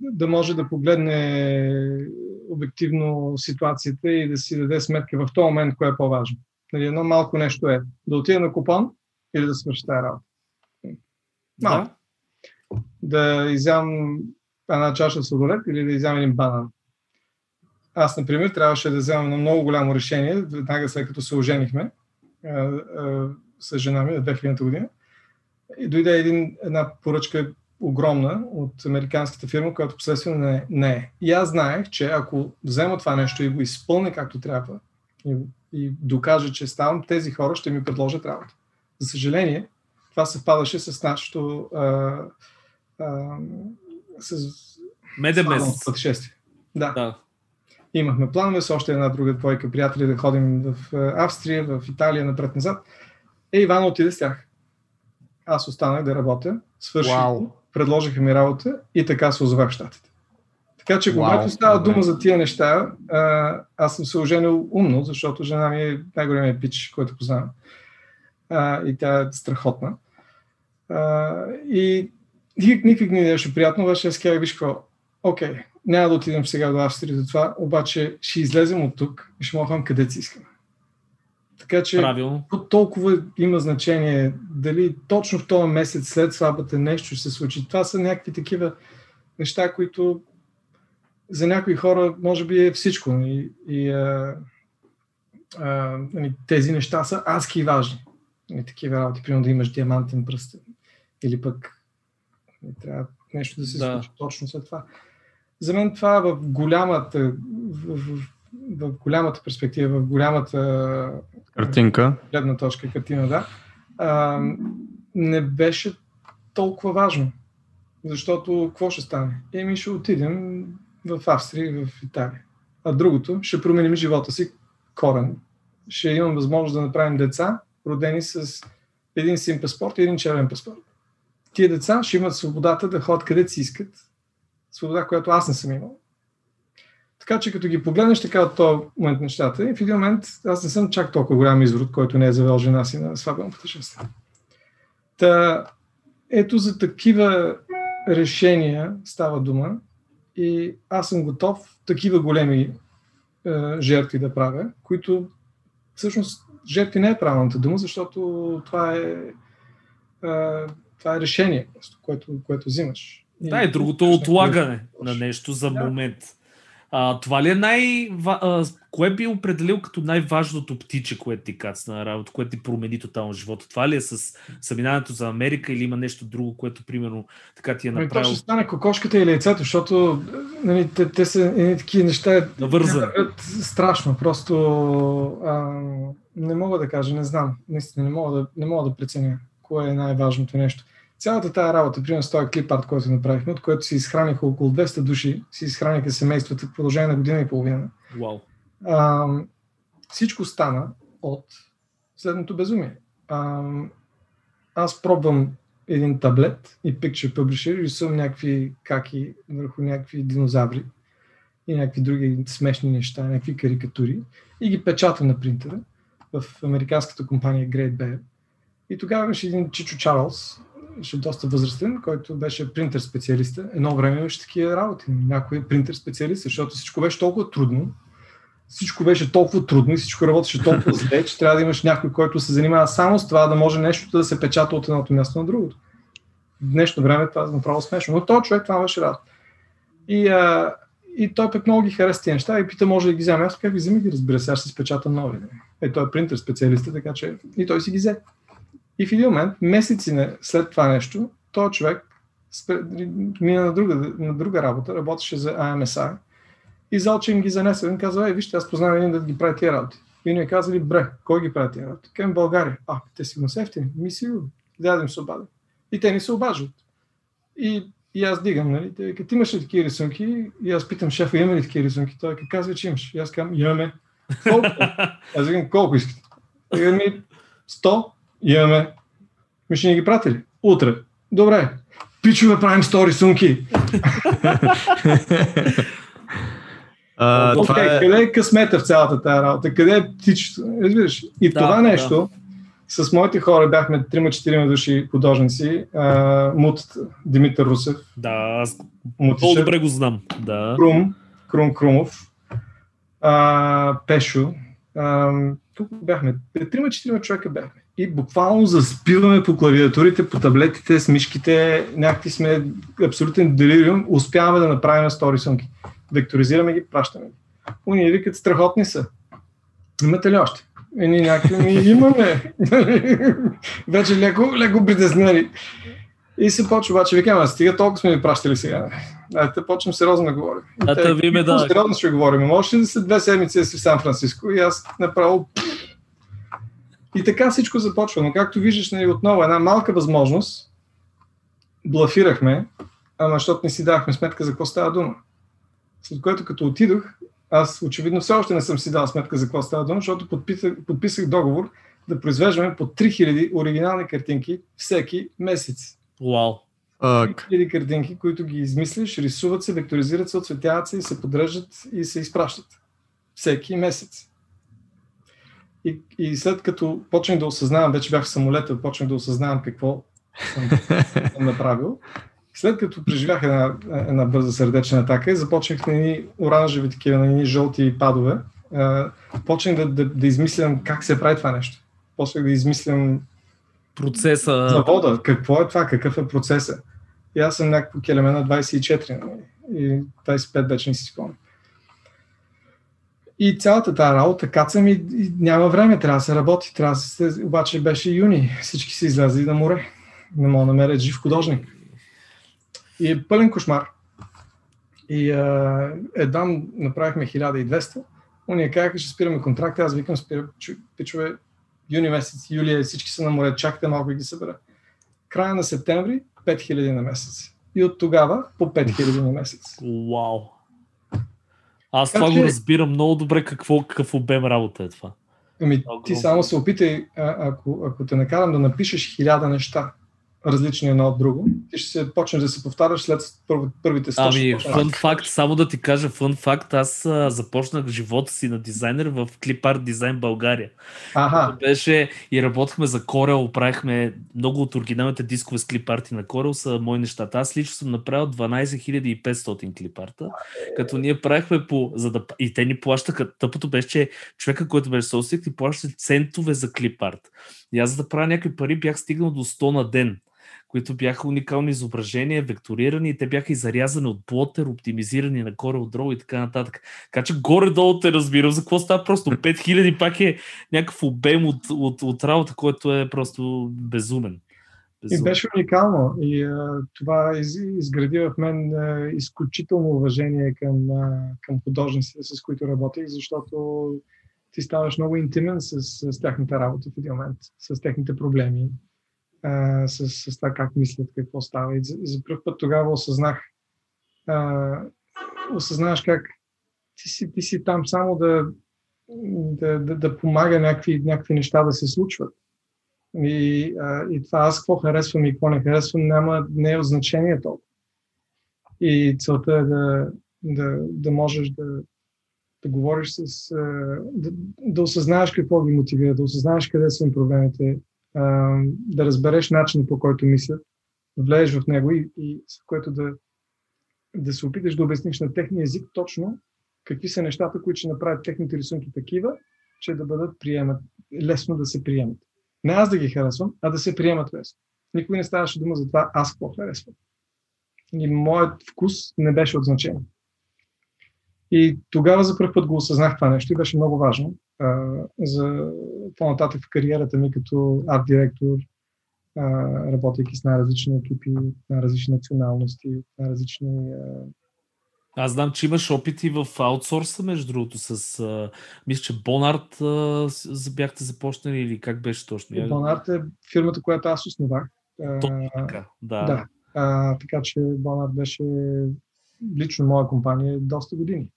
да може да погледне обективно ситуацията и да си даде сметка в този момент кое е по-важно. Нали, едно малко нещо е да отида на купон или да свърши тази работа. Малко. Да. да изям една чаша сладолет или да изям един банан. Аз, например, трябваше да вземам едно много голямо решение, веднага след като се оженихме с жена ми на 2000 година. И дойде един, една поръчка огромна от американската фирма, която последствие не, не е. И аз знаех, че ако взема това нещо и го изпълня както трябва и, и докажа, че ставам, тези хора ще ми предложат работа. За съжаление, това съвпадаше с нашото а, а, с Меден месец. пътешествие. Да. да. Имахме планове с още една друга двойка приятели да ходим в Австрия, в Италия, напред-назад. Е, Иван отиде с тях. аз останах да работя, свърших, Вау. предложиха ми работа и така се озовах в щатите. Така че, когато става добре. дума за тия неща, а, аз съм се оженил умно, защото жена ми е най-големият пич, който познавам. А, и тя е страхотна. А, и никак, не беше приятно, обаче аз казах, виж какво, окей, няма да отидем сега до Австрия за това, обаче ще излезем от тук и ще махам където си искаме. Така че Правилно. то толкова има значение дали точно в този месец след сватбата нещо ще се случи. Това са някакви такива неща, които за някои хора може би е всичко. И, и а, а, нали, тези неща са адски важни. И такива работи, примерно да имаш диамантен пръстен. Или пък не трябва нещо да се Да. случи точно след това. За мен това в голямата, в, в, в голямата перспектива, в голямата Картинка. гледна точка, картина, да, а, не беше толкова важно. Защото какво ще стане? Еми ще отидем в Австрия и в Италия. А другото, ще променим живота си корен. Ще имам възможност да направим деца, родени с един син паспорт и един червен паспорт. Тия деца ще имат свободата да ходят където си искат. Свобода, която аз не съм имал. Така че като ги погледнеш така от този момент нещата, и в един момент аз не съм чак толкова голям изрод, който не е завел жена си на сватбено пътешествие. Та, ето за такива решения става дума и аз съм готов такива големи е, жертви да правя, които всъщност жертви не е правилната дума, защото това е, е това е решение, което, което взимаш. Да, и другото е отлагане на нещо за Да. момент. А, това ли е най... а, Кое би определил като най-важното птиче, което ти кацна на работа, което ти промени тотално живота? Това ли е с съминаването за Америка или има нещо друго, което примерно така ти е Ами, направило ще стане кокошката или яйцето, защото нали, те, те са едни такива неща. вървят Страшно, просто а, не мога да кажа, не знам. Наистина не мога да, не мога да преценя кое е най-важното нещо. Цялата тая работа, примерно с този клип арт, който направихме, от който си изхраниха около 200 души, си изхраниха семействата в продължение на година и половина. Вау. А, всичко стана от следното безумие. А, аз пробвам един таблет и Picture Publisher рисувам някакви каки върху някакви динозаври и някакви други смешни неща, някакви карикатури и ги печатам на принтера в американската компания Great Bear. И тогава имаше един Чичо Чарлз, беше доста възрастен, който беше принтер специалиста. Едно време имаше такива работи. Някой е принтер специалист, защото всичко беше толкова трудно, всичко беше толкова трудно и всичко работеше толкова зле, че трябва да имаш някой, който се занимава само с това, да може нещо да се печата от едното място на другото. В днешно време това е направо смешно. Но този човек това беше работа. И, а, и той пък много ги хареса тези неща и пита, може да ги вземе. Аз как ги вземи ги, разбира се, аз ще спечатам нови. Е, той е принтер специалист, така че и той си ги взе. И в един момент, месеци след това нещо, този човек мина на друга, на друга работа, работеше за AMSI и залче им ги занесе. Им казва, ей, вижте, аз познавам един да ги прави тия работи. И ние казали, бре, кой ги прави тия работи? Към България. А, те сигурно са ефтини. Ми сигурно. Да, да им се обадят. И те ни се обаждат. И, и аз дигам, нали? Те викат, имаш ли такива рисунки? И аз питам шефа, има ли такива рисунки? Той казва, че имаш. И аз казвам, имаме. Колко? аз викам, колко искате? Той ми, 100, имаме. Ми ще ни ги прати ли? Утре. Добре. Пичове, правим 100 рисунки. А, Окей, това е... къде е късмета в цялата тази работа? Къде е птичето? Разбираш? И Да, това да. нещо, с моите хора бяхме 3-4 души художници, а, Мут, Димитър Русев, Да, аз Мутишев, много добре го знам. Да. Крум, Крум Крумов, а, Пешо. А, тук бяхме, 3-4 човека бяхме. И буквално заспиваме по клавиатурите, по таблетите, с мишките, някакви сме абсолютен делириум, успяваме да направим 100 рисунки. Векторизираме ги, пращаме ги. Уни викат, страхотни са. Имате ли още? И ние някакви, ми имаме. Вече леко, леко притеснени. И се почва обаче, викам, а стига толкова сме ви пращали сега. Дайте почнем сериозно да говорим. Да, те, та виме да. "Какво Сериозно ще говорим. Може ли да след две седмици си в Сан Франциско? И аз направо... И така всичко започва. Но както виждаш, нали, отново една малка възможност, блафирахме, ама защото не си давахме сметка за какво става дума. След което като отидох, аз очевидно все още не съм си дал сметка за какво става дума, защото подписах, подписах договор да произвеждаме по 3000 оригинални картинки всеки месец. Вау. Ък. 3000 картинки, които ги измислиш, рисуват се, векторизират се, отцветяват се и се подреждат и се изпращат. Всеки месец. И, и след като почнах да осъзнавам, вече бях в самолета, почнах да осъзнавам какво съм, съм направил. След като преживях една, една бърза сърдечна атака, започнах на едни оранжеви такива, на едни жълти падове. Почнах да, да, да измислям как се прави това нещо. Почнах да измислям Процеса. завода, какво е това, какъв е процеса. И аз съм някакво келеме на 24, нали? и 25 вече не си спомням. И цялата тази работа кацам и, и няма време, трябва да се работи. Трябва да се, обаче беше юни, всички са излязли на море. Не мога да намерят жив художник. И е пълен кошмар. И а, едва направихме 1200. Уния казаха, ще спираме контракта. Аз викам, спира, чу- пичове, юни месец, юли, всички са на море, чакайте малко да ги събера. Края на септември 5000 на месец. И от тогава по 5000 на месец. Вау. Аз Така това че- го разбирам много добре какво, какъв обем работа е това. Ами, ти само се опитай, ако, ако те накарам да напишеш хиляда неща, различни едно от друго, ти ще се почнеш да се повтаряш след първ, първите 100. ще Ами, фън факт, само да ти кажа фън факт, аз а, започнах живота си на дизайнер в Clipart Design България. Аха, Беше и работихме за Corel, правихме много от оригиналните дискове с клипарти на Corel са мои нещата. Аз лично съм направил 12 500 клипарта, като ние правихме по... За да, и те ни плащаха. Тъпото беше, че човека, който беше собственик, ни плащаше центове за клипарт. И аз за да правя някакви пари бях стигнал до 100 на ден които бяха уникални изображения, векторирани и те бяха и зарязани от плотер, оптимизирани на Corel Draw и така нататък. Така че горе-долу те разбирам за какво става. Просто 5000 пак е някакъв обем от, от, от работа, който е просто безумен. и беше уникално. И а, това из, изгради в мен а, изключително уважение към, а, към художниците, с които работих, защото ти ставаш много интимен с, с тяхната работа в един момент, с техните проблеми, а, с, с това как мислят, какво става. И за, и за първ път тогава осъзнах, а, осъзнаваш как ти си, ти си там само да, да, да, да помага някакви, някакви неща да се случват. И, а, и това аз какво харесвам и какво не харесвам, няма, не е от значение толкова. И целта е да, да, да можеш да, да говориш с... Да, да осъзнаеш какво ги мотивира, да осъзнаеш къде са им проблемите, да разбереш начина по който мислят, да влезеш в него и, и с което да, да се опиташ да обясниш на техния език точно какви са нещата, които ще направят техните рисунки такива, че да бъдат приемат, лесно да се приемат. Не аз да ги харесвам, а да се приемат лесно. Никой не ставаше дума за това аз какво харесвам. И моят вкус не беше от значение. И тогава за първ път го осъзнах това нещо и беше много важно за по-нататък в кариерата ми като арт-директор, работейки с най-различни екипи, най-различни националности, най-различни Аз знам, че имаш опити в аутсорса, между другото, с... А, мисля, че Бонарт а, бяхте започнали или как беше точно? Бонарт е фирмата, която аз основах. Точно така, да. Да. А, така че Бонарт беше лично моя компания доста години.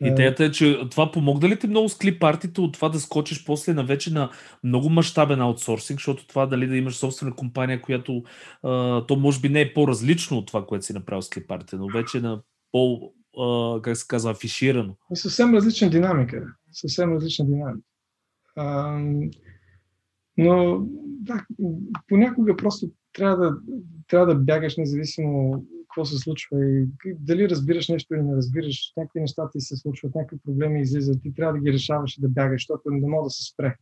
Идеята е, че това помогна ли ти много с клипартите от това да скочиш после на вече на много мащабен аутсорсинг, защото това дали да имаш собствена компания, която а, то може би не е по-различно от това, което си направил с клипартите, но вече на по, а, как се казва, афиширано. И съвсем различна динамика. Съвсем различна динамика. А, но да, понякога просто трябва да, трябва да бягаш независимо какво се случва и дали разбираш нещо или не разбираш. Някакви неща ти се случват, някакви проблеми излизат. Ти трябва да ги решаваш и да бягаш, защото не мога да се спре.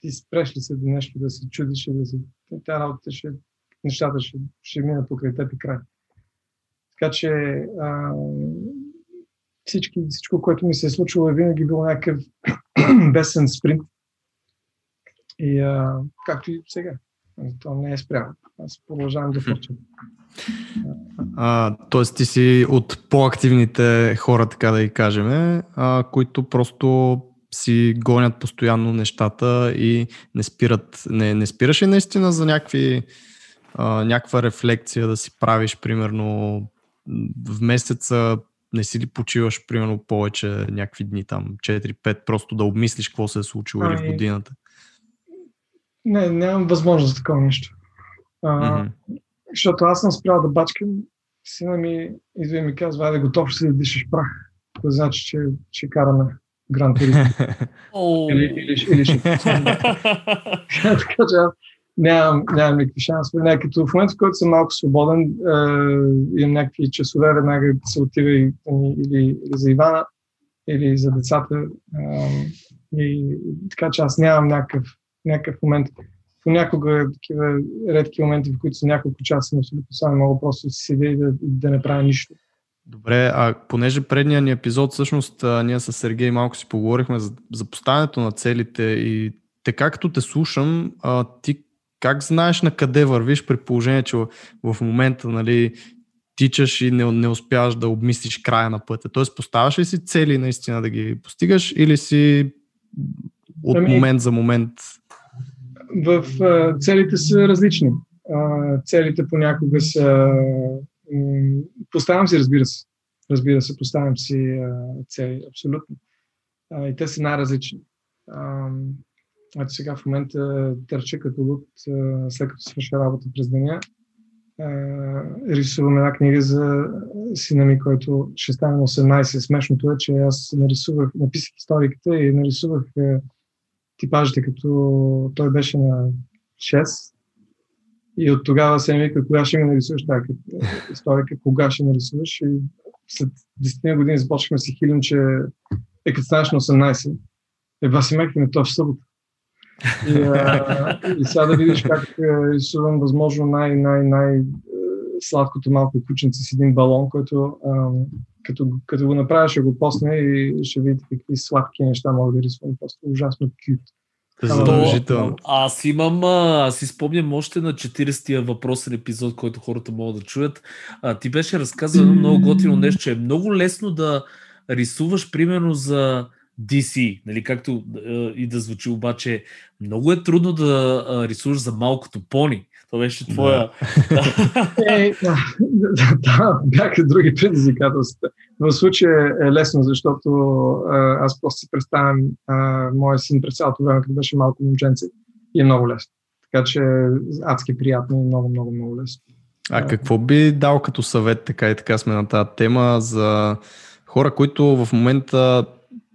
Ти спреш ли се до нещо, да се чудиш и да се... Тя работа ще... Нещата ще, ще минат покрай теб и край. Така че а, всички, всичко, което ми се е случило, е винаги било някакъв бесен спринт. И а, както и сега. То не е спрямо. Аз продължавам да фърчам. А, тоест ти си от по-активните хора, така да ги кажем, а, които просто си гонят постоянно нещата и не спират. Не, не спираш ли наистина за някакви, а, някаква рефлекция да си правиш, примерно в месеца не си ли почиваш, примерно, повече някакви дни там, 4-5, просто да обмислиш какво се е случило или в Ами, годината? Не, нямам възможност за такова нещо. А, mm-hmm. Защото аз съм спрял да бачкам, сина ми идва и ми казва, айде готов си да дишаш прах. Това значи, че ще караме Гран Туризм. или, или, или ще... така че аз нямам, нямам никакви шансове. Не, като в момента, в който съм малко свободен, е, имам някакви часове, веднага се отива и, или, или за Ивана, или за децата. Е, и, така че аз нямам някакъв, някакъв момент. Понякога такива редки моменти, в които са няколко часа, абсолютно само мога просто да си седя и да, да не правя нищо. Добре, а понеже предния ни епизод, всъщност ние с Сергей малко си поговорихме за, за поставянето на целите и така като те слушам, а, ти как знаеш на къде вървиш при положение, че в момента нали, тичаш и не, не успяваш да обмислиш края на пътя? Тоест поставяш ли си цели наистина да ги постигаш или си от ами, момент за момент? В а, целите са различни. А, целите понякога са... М- поставям си, разбира се. Разбира се, поставям си а, цели, абсолютно. А, и те са най-различни. Ето сега в момента търча като луд, след като свърша работа през деня. Рисувам една книга за сина ми, който ще стане на 18. Смешното е, че аз нарисувах, написах историката и нарисувах типажите, като той беше на 6. И от тогава се ми вика, кога ще ми нарисуваш тази историка, кога ще нарисуваш. И след 10 години започнахме си хилим, че е като станеш на 18. Еба си мекаме то в събота. И, а, и сега да видиш как рисувам възможно най- най- най- сладкото малко кученце с един балон, който а, като, като го направя ще го посне и ще видите какви сладки неща мога да рисувам. Просто ужасно кют. Задължително. Аз имам, аз си спомням още на 40-тия въпросен епизод, който хората могат да чуят. А, ти беше разказано много готино нещо, че е много лесно да рисуваш примерно за DC, нали, както е, и да звучи, обаче много е трудно да е, рисуваш за малкото пони. Това беше твоя... Да. е, да, бяха други предизвикателства. В случая е лесно, защото аз просто си представям моя син през цялото време, като беше малко момченце и е много лесно. Така че адски приятно и много, много, много лесно. А какво би дал като съвет, така и така сме на тази тема, за хора, които в момента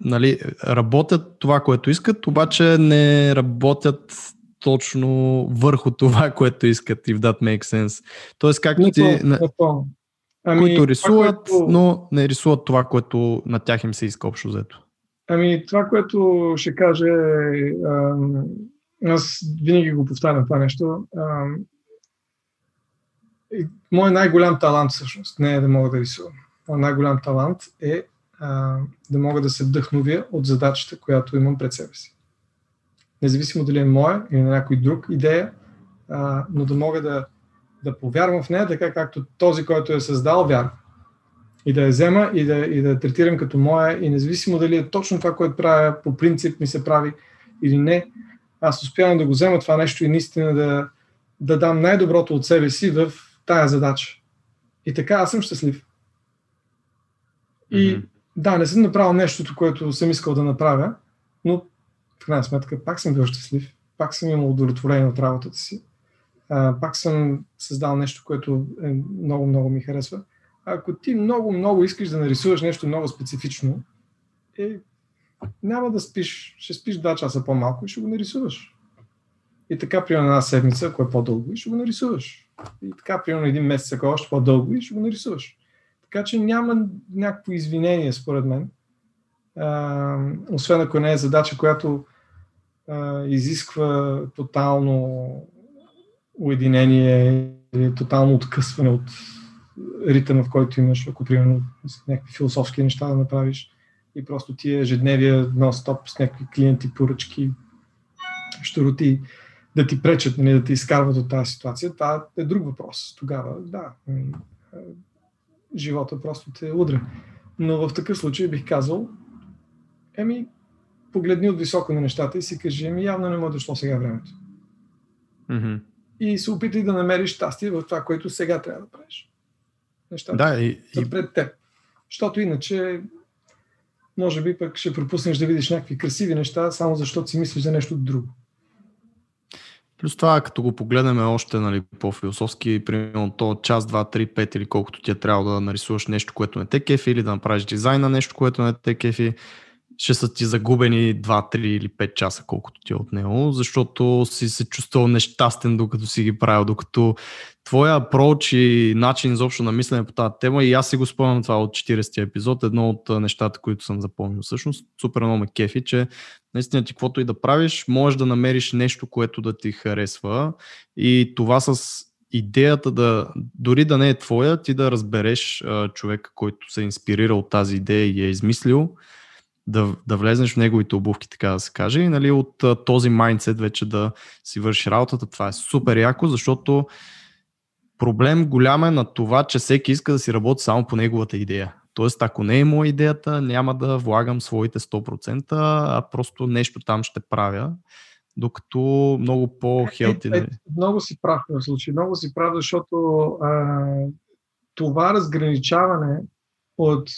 нали, работят това, което искат, обаче не работят точно върху това, което искат, if that makes sense. Тоест, както не ти... Ами, които рисуват, това, което... но не рисуват това, което на тях им се иска общо взето. Ами, това, което ще кажа е... Аз винаги го повтарям това нещо. Моят най-голям талант всъщност не е да мога да рисувам. Моят най-голям талант е а, да мога да се вдъхновя от задачата, която имам пред себе си. Независимо дали е моя или на някой друг идея, а, но да мога да, да повярвам в нея, така както този, който е създал, вярва. И да я взема и да, и да третирам като моя и независимо дали е точно това, което правя, по принцип ми се прави или не, аз успявам да го взема това нещо и наистина да, да дам най-доброто от себе си в тая задача. И така аз съм щастлив. И mm-hmm. Да, не съм направил нещото, което съм искал да направя, но крайна сметка пак съм бил щастлив, пак съм имал удовлетворение от работата си, а, пак съм създал нещо, което е, много, много ми харесва. Ако ти много, много искаш да нарисуваш нещо много специфично, е, няма да спиш, ще спиш два часа по-малко и ще го нарисуваш. И така, примерно една седмица, ако е по-дълго, и ще го нарисуваш. И така, примерно един месец, ако е още по-дълго, и ще го нарисуваш. Така че няма някакво извинение, според мен. А, освен ако не е задача, която изисква тотално уединение или тотално откъсване от ритъма, в който имаш, ако примерно някакви философски неща да направиш и просто ти е ежедневие нон-стоп с някакви клиенти, поръчки, щуроти да ти пречат, нали, да ти изкарват от тази ситуация, това е друг въпрос. Тогава, да, живота просто те удря. Но в такъв случай бих казал, еми, погледни от високо на нещата и си кажи, еми, явно не му е дошло сега времето. Mm-hmm. И се опитай да намериш щастие в това, което сега трябва да правиш. Нещата да, и, са пред теб. Защото иначе, може би пък ще пропуснеш да видиш някакви красиви неща, само защото си мислиш за нещо друго. Плюс това, като го погледнем още нали, по-философски, примерно то час, два, три, пет или колкото ти е трябва да нарисуваш нещо, което не те кефи или да направиш дизайн на нещо, което не те кефи, ще са ти загубени 2, 3 или 5 часа, колкото ти е от него, защото си се чувствал нещастен, докато си ги правил, докато твоя проч и начин изобщо на мислене по тази тема и аз си го спомням това от 40-ти епизод, едно от нещата, които съм запомнил. Всъщност, супер много ме кефи, че наистина ти каквото и да правиш, можеш да намериш нещо, което да ти харесва и това с идеята да, дори да не е твоя, ти да разбереш а, човека, който се е инспирирал от тази идея и е измислил, да, да влезнеш в неговите обувки, така да се каже, и нали, от този майндсет вече да си вършиш работата. Това е супер яко, защото проблем голям е на това, че всеки иска да си работи само по неговата идея. Тоест, ако не е моя идеята, няма да влагам своите 100%, а просто нещо там ще правя, докато много по-хелти. Е, е, много си прав в случай. Много си прав, защото а, това разграничаване от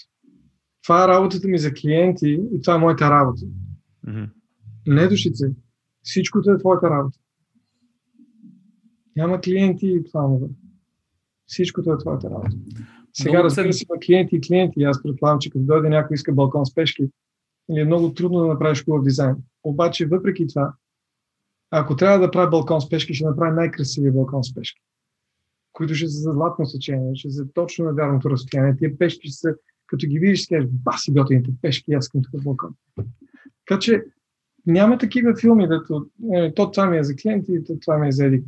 това е работата ми за клиенти и това е моята работа. Mm-hmm. Не душице. Всичкото е твоята работа. Няма клиенти и това не Всичкото е твоята работа. Сега разбира се, има клиенти и клиенти. Аз предполагам, че като дойде някой иска балкон с пешки, или е много трудно да направиш хубав дизайн. Обаче, въпреки това, ако трябва да прави балкон с пешки, ще направи най-красивия балкон с пешки, които ще са за златно сечение, ще са точно на вярното разстояние. Тия пешки ще са като ги видиш, си кажеш, баси готините пешки, аз искам такъв балкон. Така че няма такива филми, дето е, то това ми е за клиенти, то това ми е за еди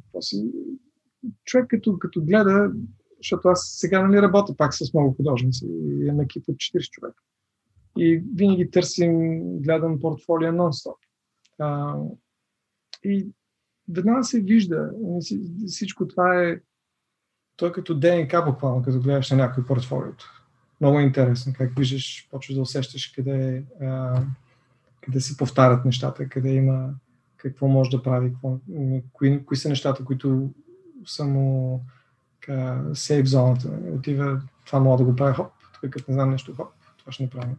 Човек като, като гледа, защото аз сега нали работя пак с много художници имам екип от 40 човека. И винаги търсим, гледам портфолия нон-стоп. А, и веднага се вижда, всичко това е, той като ДНК буквално, като гледаш на някой портфолиото много е интересно как виждаш, почваш да усещаш къде, а, къде се повтарят нещата, къде има какво може да прави, какво, кои, кои са нещата, които са му сейф зоната. Отива, това мога да го правя, хоп, тук като не знам нещо, хоп, това ще направим.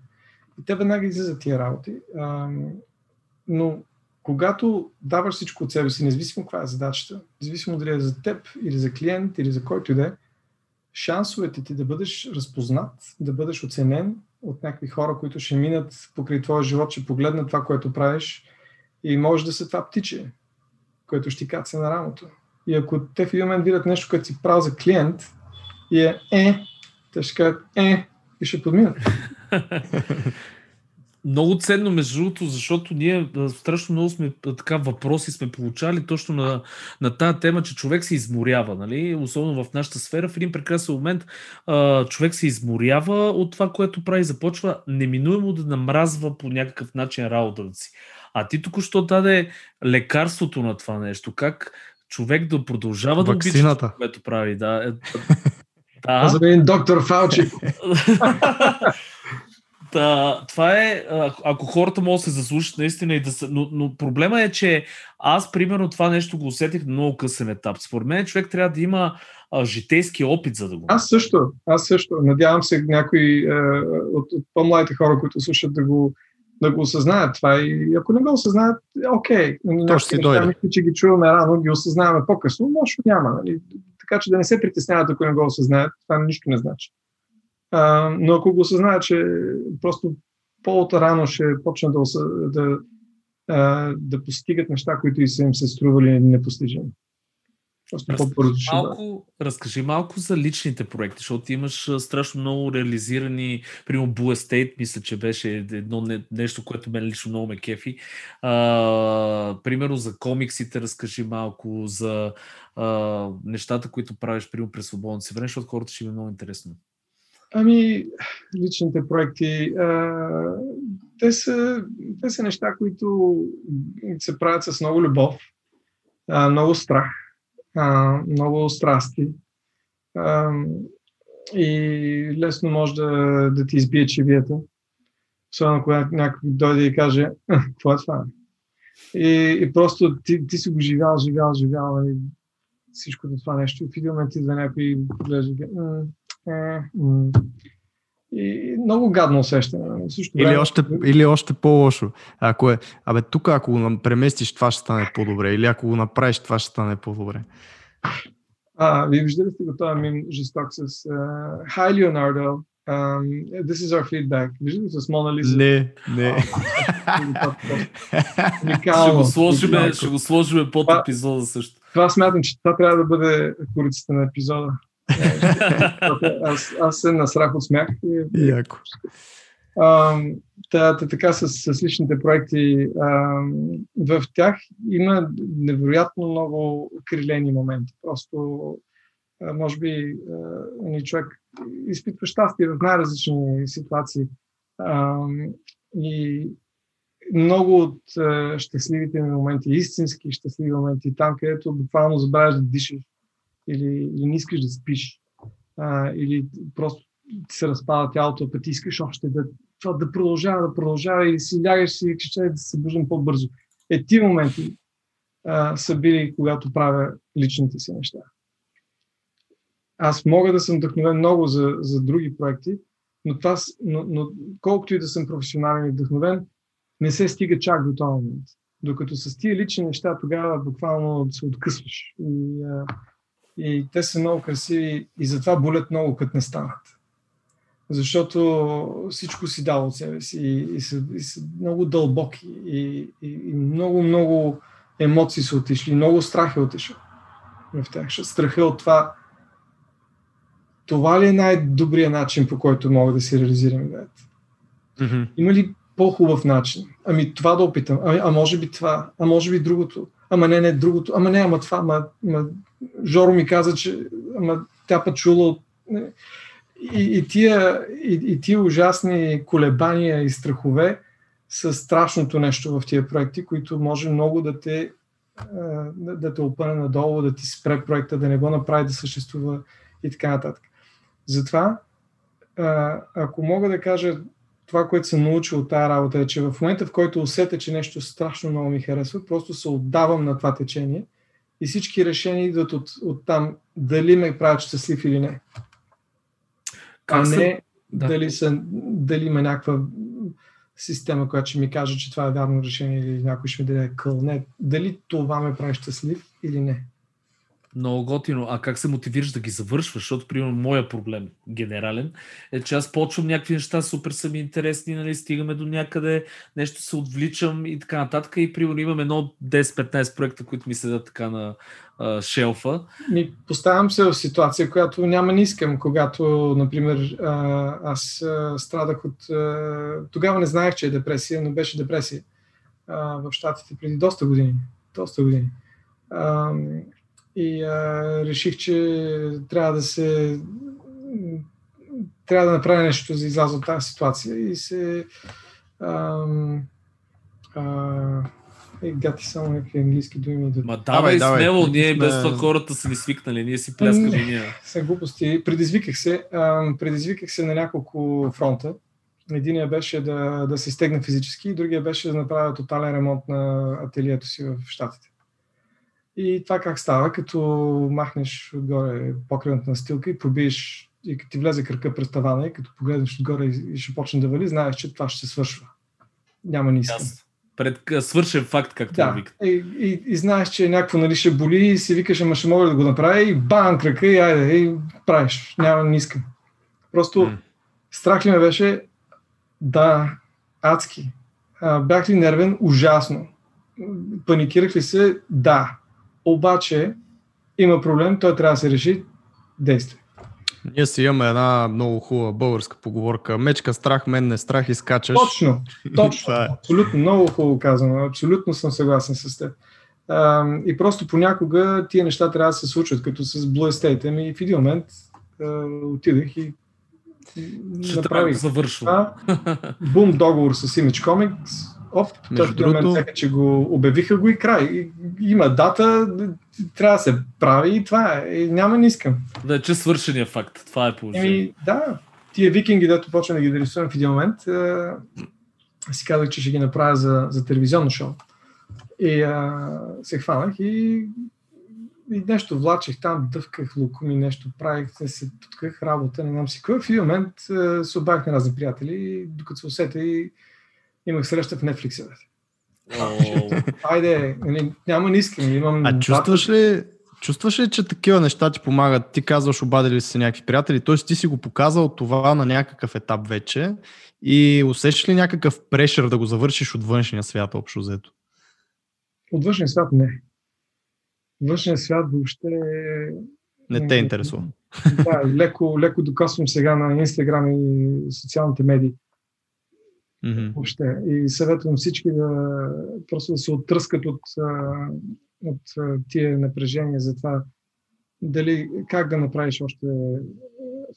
И те веднага излизат тия работи. А, но когато даваш всичко от себе си, независимо каква е задачата, независимо дали е за теб или за клиент или за който и да е, шансовете ти да бъдеш разпознат, да бъдеш оценен от някакви хора, които ще минат покрай твоя живот, ще погледнат това, което правиш и може да се това птиче, което ще ти каца на рамото. И ако те в един момент видят нещо, което си правил за клиент и е е, те ще кажат е и ще подминат. много ценно, между другото, защото ние страшно много сме така въпроси сме получали точно на, на тази тема, че човек се изморява, нали? особено в нашата сфера. В един прекрасен момент а, човек се изморява от това, което прави, започва неминуемо да намразва по някакъв начин работата си. А ти току-що даде лекарството на това нещо. Как човек да продължава да обича това, което прави. Да. Е, да. Един доктор Фаучи. Та, това е, ако хората могат да се заслушат наистина и да се... Но, но проблема е, че аз, примерно, това нещо го усетих на много късен етап. Според мен човек трябва да има а, житейски опит, за да го... Аз също, аз също. Надявам се някои е, от, от по-младите хора, които слушат, да го, да го осъзнаят това. И ако не го осъзнаят, окей. То ще си дойде. Мисля, че ги чуваме рано, ги осъзнаваме по-късно, но няма. Нали? Така че да не се притесняват, ако не го осъзнаят, това нищо не значи. А, но ако го осъзная, че просто по-рано ще почна да, да, да постигат неща, които и са им се стрували непостижими. Разкажи малко, разкажи малко за личните проекти, защото имаш страшно много реализирани, примерно Blue Estate, мисля, че беше едно нещо, което мен лично много ме кефи. А, примерно за комиксите разкажи малко, за а, нещата, които правиш примерно през свободното си време, защото хората ще ми е много интересно. Ами, личните проекти, а, те, са, те са неща, които се правят с много любов, а, много страх, а, много страсти. А, и лесно може да, да ти избие чевията. Особено когато някой дойде и каже, какво е това? И, и просто ти, ти си го живял, живял, живял, нали, всичкото това нещо. И в един момент идва някой и гледа, И много гадно усещане. в същото Или време- още, или още по-лошо. Ако е, абе, тук ако го преместиш, това ще стане по-добре. Или ако го направиш, това ще стане по-добре. А, вие виждали сте го този мим жесток с uh, Hi Leonardo, um, this is our feedback. Виждали с Мона Лиза? Не, не. Ще го сложиме, Уникално. ще го сложиме под епизода също. Това смятам, че това трябва да бъде корицата на епизода. аз, аз се насрах от смях. И, Яко. Та, та, така с, с личните проекти, ам, в тях има невероятно много крилени моменти. Просто, а, може би, а, ни човек изпитва щастие в най-различни ситуации. Ам, и много от а, щастливите ми моменти, истински щастливи моменти, там където буквално забравяш да дишаш или, или не искаш да спиш, а, или просто ти се разпада тялото, а ти искаш още да, това да продължава, да продължава и си лягаш и че да се събуждам по-бързо. Е, ти моменти а, са били, когато правя личните си неща. Аз мога да съм вдъхновен много за, за други проекти, но, това, но, но колкото и да съм професионален и вдъхновен, не се стига чак до този момент. Докато с тия лични неща тогава буквално се откъсваш. И, а, и те са много красиви и затова болят много, като не станат. Защото всичко си дал от себе си и, и, са, и са много дълбоки и, и, и много, много емоции са отишли, много страх е отишъл в тях. Страха от това, това ли е най-добрият начин, по който мога да си реализирам идеята? Има ли по-хубав начин? Ами това да опитам. Ами, а може би това, а може би другото. Ама не, не, другото. Ама не, ама това. Ама, ама Жоро ми каза, че ама тя път чула от... И, и, тия, и, и тия ужасни колебания и страхове са страшното нещо в тия проекти, които може много да те, да, те опъне надолу, да ти спре проекта, да не го направи да съществува и така нататък. Затова, ако мога да кажа това, което съм научил от тази работа е, че в момента, в който усетя, че нещо страшно много ми харесва, просто се отдавам на това течение и всички решения идват от, от там дали ме правят щастлив или не. Как а не Да. дали, са, дали има някаква система, която ще ми каже, че това е вярно решение или някой ще ми даде къл. Не, дали това ме прави щастлив или не. Много готино. А как се мотивираш да ги завършваш? Защото, примерно, моя проблем, генерален, е, че аз почвам някакви неща, супер са ми интересни, нали, стигаме до някъде, нещо се отвличам и така нататък. И, примерно, имам едно 10-15 проекта, които ми седат така на а, шелфа. Ми, поставям се в ситуация, която няма не искам, когато, например, а, аз а, страдах от... а, Тогава не знаех, че е депресия, но беше депресия а, в Штатите преди доста години. Доста години. А, и а, реших, че трябва да се... Трябва да направя нещо за да изляза от тази ситуация и се... ам, а, е, гати само някакви английски думи. Да Ма давай, давай. смело, ние Сме- без това хората са ни свикнали, ние си пляскаме ние. са глупости. Предизвиках се. ам, предизвиках се на няколко фронта. Единия беше да, да се стегна физически, и другия беше да направя тотален ремонт на ателието си в Штатите. И това как става, като махнеш отгоре покривната настилка и пробиеш, и като ти влезе кръка през тавана и като погледнеш отгоре и, ще почне да вали, знаеш, че това ще се свършва. Няма ниска. Ясно. Пред свършен факт, както да. Викат. и, и, и знаеш, че някакво нали, ще боли и си викаш, ама ще мога да го направя и бам, крака и айде, и правиш. Няма, не искам. Просто М. страх ли ме беше? Да, адски. А, бях ли нервен? Ужасно. Паникирах ли се? Да. Обаче има проблем, той трябва да се реши. Действай. Ние си имаме една много хубава българска поговорка. Мечка страх, мен не страх и скачаш. Точно, точно. Е. Абсолютно, много хубаво казано. Абсолютно съм съгласен с теб. А, и просто понякога тия неща трябва да се случват, като с Blue Estate. Ами в един момент а, отидах и Ще да направих завършвам. това. Бум, договор с Image Comics. Оп, Между точно другото... другото- момент, че го обявиха го и край. И, има дата, трябва да се прави и това е. И няма не искам. Вече свършения факт. Това е положение. Еми, да, тия викинги, дето почвам да ги рисувам в един момент, а, си казах, че ще ги направя за, за телевизионно шоу. И а, се хванах и и нещо влачех там, дъвках лукуми, нещо правих, се тутках работа, не знам си кой. В един момент е, се обадих на разни приятели докато се усетя и имах среща в Netflix. Oh. Айде, нали, няма не искам, имам... А чувстваш ли, чувстваш ли, че такива неща ти помагат? Ти казваш, обадили си някакви приятели, т.е. ти си го показал това на някакъв етап вече и усещаш ли някакъв прешър да го завършиш от външния свят общо взето? От външния свят не външния свят въобще... Не те интересува. Да, леко, леко докосвам сега на Инстаграм и социалните медии. Mm-hmm. Въобще. И съветвам всички да просто да се оттръскат от, от тия напрежения за това дали, как да направиш още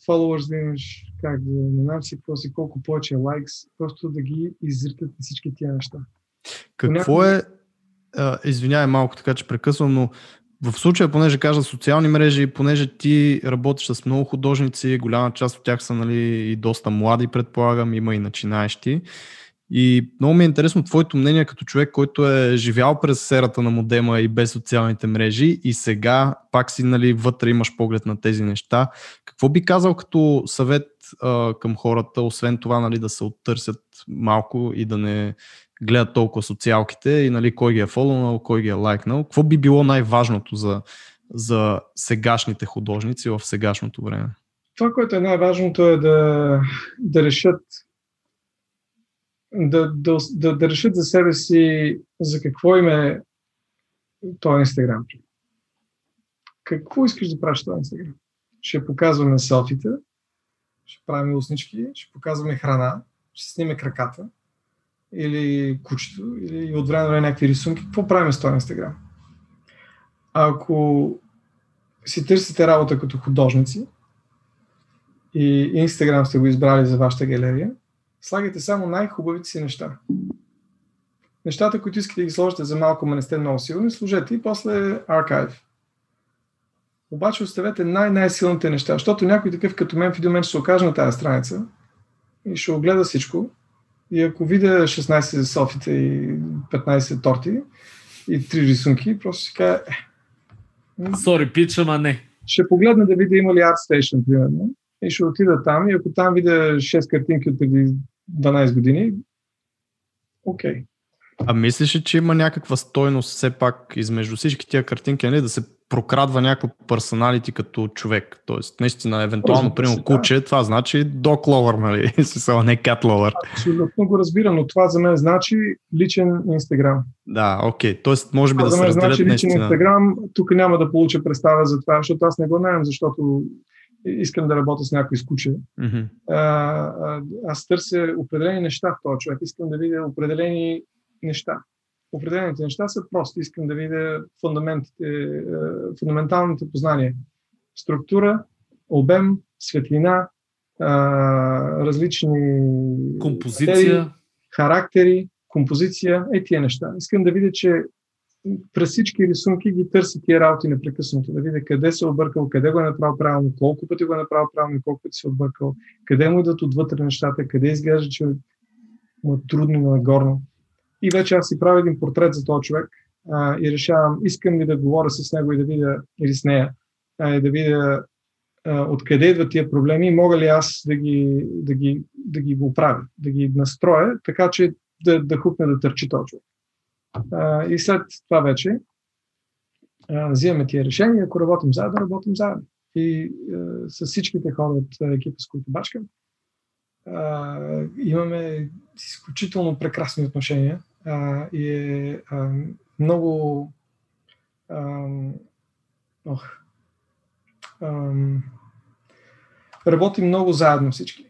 followers да имаш, как да не знам си какво си, колко повече лайкс, просто да ги изритат всички тия неща. Какво е, извинявай малко така, че прекъсвам, но в случая, понеже кажа социални мрежи, понеже ти работиш с много художници, голяма част от тях са нали, и доста млади, предполагам, има и начинаещи. И много ми е интересно твоето мнение като човек, който е живял през серата на модема и без социалните мрежи и сега пак си нали, вътре имаш поглед на тези неща. Какво би казал като съвет а, към хората, освен това нали, да се оттърсят малко и да не гледат толкова социалките и нали, кой ги е фолонал, кой ги е лайкнал. Какво би било най-важното за, за сегашните художници в сегашното време? Това, което е най-важното е да, да решат да, да, да, да решат за себе си за какво им е този Инстаграм. Какво искаш да правиш този Инстаграм? Ще показваме селфите, ще правим уснички, ще показваме храна, ще сниме краката, или кучето, или от време на време някакви рисунки, какво правим с този Инстаграм? Ако си търсите работа като художници и Инстаграм сте го избрали за вашата галерия, слагайте само най-хубавите си неща. Нещата, които искате да ги сложите за малко, но не сте много сигурни, сложете и после архив. Обаче оставете най-най-силните неща, защото някой такъв като мен в един момент ще се окаже на тази страница и ще огледа всичко и ако видя 16 селфите и 15 торти и 3 рисунки, просто си кажа... Сори, пич, ама не. Ще погледна да видя има ли ArtStation, примерно, и ще отида там и ако там видя 6 картинки от преди 12 години, окей. Okay. А мислиш ли, че има някаква стойност все пак измежду всички тия картинки, нали, да се прокрадва някакво персоналити като човек. Тоест, наистина, евентуално, примерно, куче, това значи dog lover, нали? Смисъл, не cat lover. Абсолютно го разбирам, но това за мен значи личен Инстаграм. Да, окей. Okay. Тоест, може би това да се разделят значи личен Инстаграм. Тук няма да получа представа за това, защото аз не го знаем, защото искам да работя с някой с куче. Mm-hmm. А, аз търся определени неща в този човек. Искам да видя определени неща определените неща са прости. Искам да видя фундаментите, е, фундаменталните познания. Структура, обем, светлина, различни композиция, материи, характери, композиция, е тия неща. Искам да видя, че през всички рисунки ги търси тия работи непрекъснато, да видя къде се е объркал, къде го е направил правилно, колко пъти го е направил правилно колко пъти се е объркал, къде му идват отвътре нещата, къде изглежда, че му е трудно нагорно. И вече аз си правя един портрет за този човек а, и решавам, искам ли да говоря с него и да видя, или с нея, а, и да видя откъде идват тия проблеми и мога ли аз да ги, да ги, да ги го оправя, да ги настроя, така че да, да хупне да търчи този човек. А, и след това вече а, взимаме тия решения, ако работим заедно, работим заедно. И а, с всичките хора от екипа, с които бачкам, а, имаме изключително прекрасни отношения а, и е а, много а, ох, а, работим много заедно всички.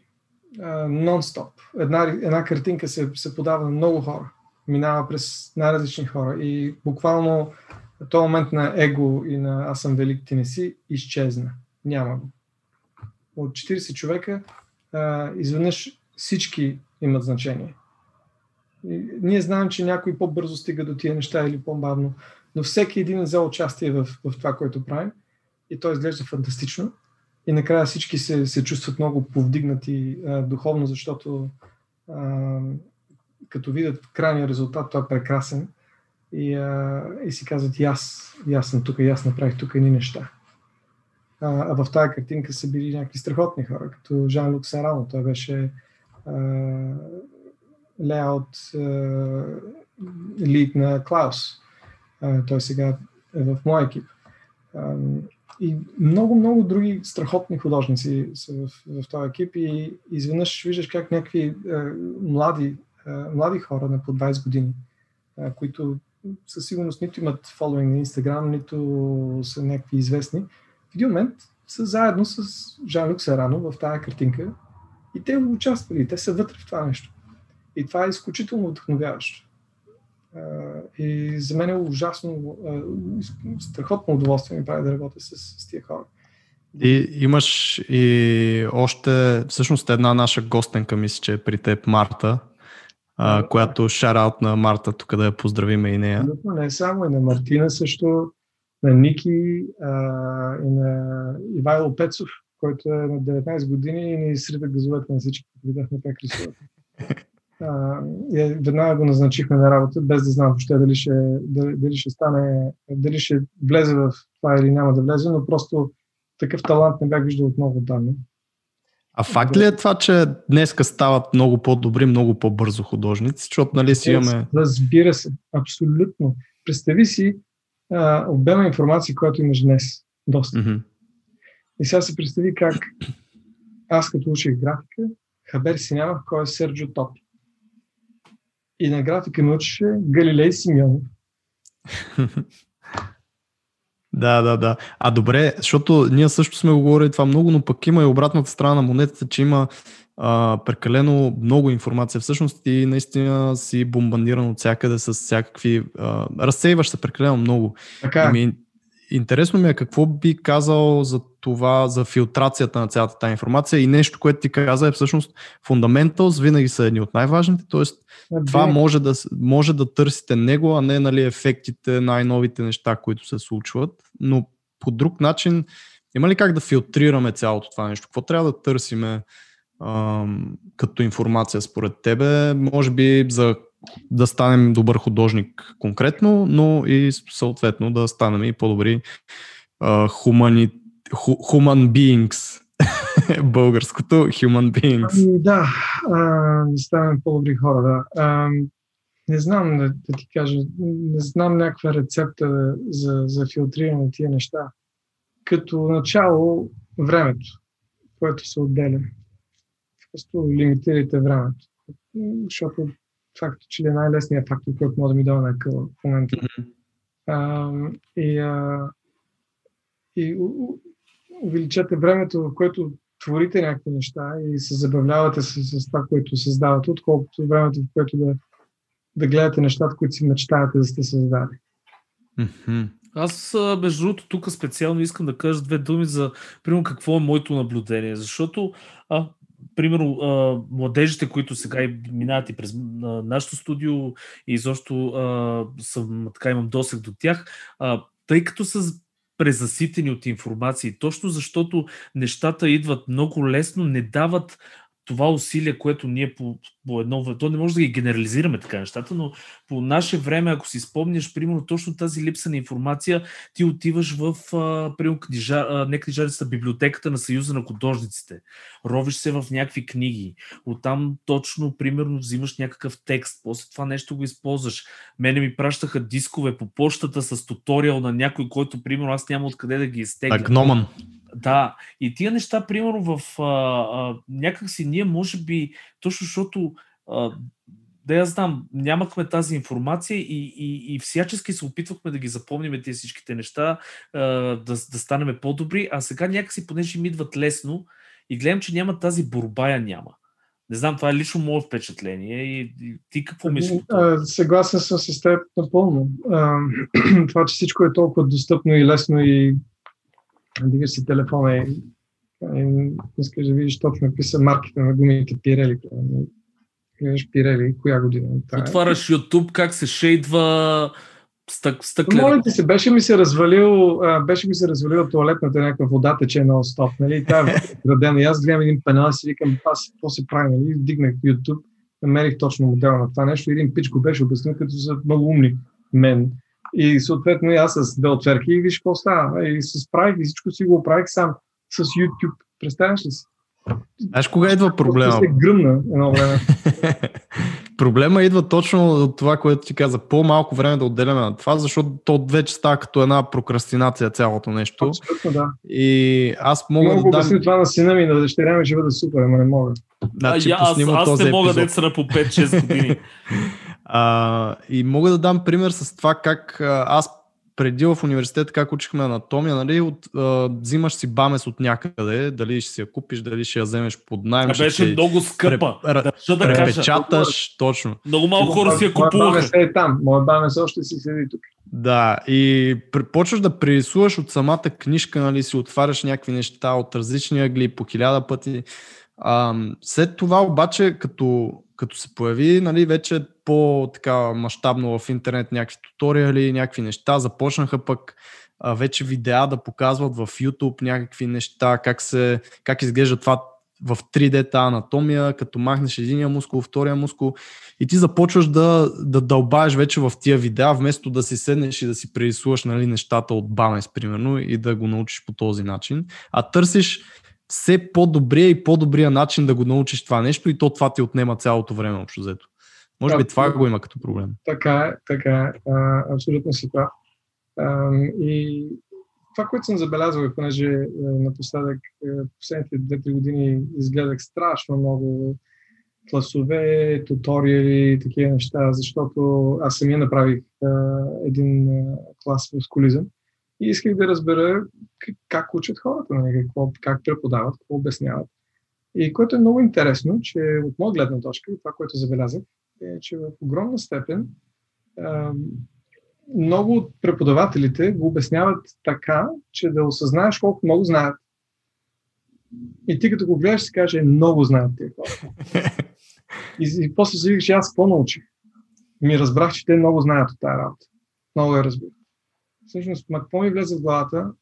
Нон-стоп. Една, една картинка се, се подава на много хора. Минава през най-различни хора. И буквално този момент на его и на аз съм велик, ти не си, изчезна. Няма го. От 40 човека изведнъж всички имат значение. Ние знаем, че някой по-бързо стига до тия неща или по-бавно, но всеки един е взел участие в, в това, което правим и то изглежда фантастично. И накрая всички се, се чувстват много повдигнати а, духовно, защото а, като видят крайния резултат, той е прекрасен. и, а, и си казват, и аз, и аз съм тук, и аз направих тук едни неща. А, в тази картинка са били някакви страхотни хора, като Жан-Люк Сарано. Той беше леаут лид на Клаус. А, той сега е в моя екип. А, и много, много други страхотни художници са в, в този екип и изведнъж виждаш как някакви а, млади, а, млади хора на по 20 години, а, които със сигурност нито имат фолуинг на Инстаграм, нито са някакви известни, в един момент са заедно с Жан-Люк Сарано в тази картинка и те участвали, те са вътре в това нещо. И това е изключително вдъхновяващо. И за мен е ужасно, страхотно удоволствие ми прави да работя с, с тия хора. И имаш и още, всъщност една наша гостенка, мисля, че е при теб Марта, а, която шараут на Марта, тук да я поздравиме и нея. Не само, и на Мартина също, на Ники а, и на Ивайло Пецов, който е на 19 години и ни срида газовете на всички, видяхме как рисуват. и веднага го назначихме на работа, без да знам въобще дали ще, дали, дали ще стане, дали ще влезе в това или няма да влезе, но просто такъв талант не бях виждал от много данни. А факт ли е това, че днеска стават много по-добри, много по-бързо художници, защото нали си имаме... Разбира се, абсолютно. Представи си а, обема информация, която имаш днес. Доста. Mm-hmm. И сега се представи как аз като учих графика, хабер си нямах кой е Серджо Топи. И на графика ме учеше Галилей Симеонов. Да, да, да. А добре, защото ние също сме го говорили това много, но пък има и обратната страна на монетата, че има а, прекалено много информация. Всъщност ти наистина си бомбандиран от всякъде с всякакви... А, разсейваш се прекалено много. Така. Е. Ами, интересно ми е какво би казал за това, за филтрацията на цялата тази информация и нещо, което ти каза е всъщност фундаменталс винаги са едни от най-важните, т.е. това може да, може да търсите него, а не нали, ефектите, най-новите неща, които се случват, но по друг начин има ли как да филтрираме цялото това нещо? Какво трябва да търсиме като информация според тебе? Може би за да станем добър художник конкретно, но и съответно да станем и по-добри хумани, ху, human beings. Българското human beings. Ами, да, а, да станем по-добри хора, да. А, не знам да, да ти кажа, не знам някаква рецепта за, за филтриране на тия неща. Като начало времето, което се отделя. Просто лимитирайте времето. Защото факто, че е най-лесният фактор, който може да ми дава на къл в момента. Mm-hmm. А, и, а, и у, увеличете времето, в което творите някакви неща и се забавлявате с, с това, което създавате, отколкото времето, в което да, да гледате нещата, които си мечтаете да сте създали. Mm-hmm. Аз, между другото, тук специално искам да кажа две думи за, примерно, какво е моето наблюдение. Защото а, примерно, а, младежите, които сега и минават и през а, нашото студио и изобщо а, съм, така имам досег до тях, а, тъй като са презаситени от информации, точно защото нещата идват много лесно, не дават това усилие, което ние по, по едно то не може да ги генерализираме така нещата, но по наше време, ако си спомняш, примерно точно тази липса на информация, ти отиваш в, а, примерно, книжа, а, не книжарицата, библиотеката на Съюза на художниците, ровиш се в някакви книги, оттам точно, примерно, взимаш някакъв текст, после това нещо го използваш. Мене ми пращаха дискове по почтата с туториал на някой, който, примерно, аз няма откъде да ги изтегля. Гноман. Да, и тия неща, примерно, в а, а, някакси ние, може би, точно защото а, да я знам, нямахме тази информация и, и, и всячески се опитвахме да ги запомним тези всичките неща, а, да, да станем по-добри, а сега някакси, понеже им идват лесно и гледам, че няма тази борба, я няма. Не знам, това е лично мое впечатление. И, и ти какво мислиш? Съгласен съм с теб напълно. А, това, че всичко е толкова достъпно и лесно и дигаш си телефона и, и искаш да видиш точно какви са марките на гумите Пирели. Гледаш Пирели, коя година? Тая. Отваряш YouTube, как се шейдва стък, стъклен. Моля ти се, беше ми се развалил, а, беше ми се развалил туалетната някаква вода тече на стоп, нали? Тя е градена. И аз гледам един пенал и си викам, аз какво се прави, нали? Дигнах YouTube, намерих точно модела на това нещо. Един пич го беше обяснил, като са много умни мен. И съответно и аз с две отверки и виж какво става. И се справих и всичко си го оправих сам с YouTube. Представяш ли си? Знаеш кога идва проблема? Се гръмна едно време. Проблема идва точно от това, което ти каза. По-малко време да отделяме на това, защото то вече става като една прокрастинация цялото нещо. Абсолютно, да. И аз мога Мога да да дам... това на сина ми на дъщеря ми ще бъде супер, ама не мога. Значи, а, аз, пуснем аз този не мога епизод. деца на по 5-6 години. А, и мога да дам пример с това как аз преди в университета, как учихме анатомия, нали, от, а, взимаш си бамес от някъде, дали ще си я купиш, дали ще я вземеш под найем. Тя беше много скъпа. ре- Държа да кажа. препечаташ, точно. Много малко хора си я Моят купуваха. се е там. Моят бабе се още си седи тук. Да, и почваш да прерисуваш от самата книжка, нали, си отваряш някакви неща от различни ъгли по хиляда пъти. А, след това обаче, като, като се появи, нали, вече по-така мащабно в интернет някакви туториали, някакви неща, започнаха пък а, вече видеа да показват в YouTube някакви неща, как, се, как изглежда това в 3D та анатомия, като махнеш единия мускул, втория мускул и ти започваш да, да дълбаеш вече в тия видеа, вместо да си седнеш и да си прерисуваш нали, нещата от Бамес, примерно, и да го научиш по този начин, а търсиш все по-добрия и по-добрия начин да го научиш това нещо и то това ти отнема цялото време общо взето. Може би Да, това да. го има като проблем. Така е, така е. А, абсолютно си прав. А, и това, което съм забелязал, понеже е, напоследък, е, последните 2-3 години изгледах страшно много класове, туториали и такива неща, защото аз самия направих а, един а, клас в скулизъм и исках да разбера как, учат хората, нали, какво, как преподават, какво обясняват. И което е много интересно, че от моя гледна точка, това, което забелязах, е, че в огромна степен а, много от преподавателите го обясняват така, че да осъзнаеш колко много знаят. И ти като го гледаш, си каже, много знаят тия хора. И, и после си викаш, аз какво научих? Ми разбрах, че те много знаят от тази работа. Много я разбират. Всъщност, ма какво ми влезе в главата?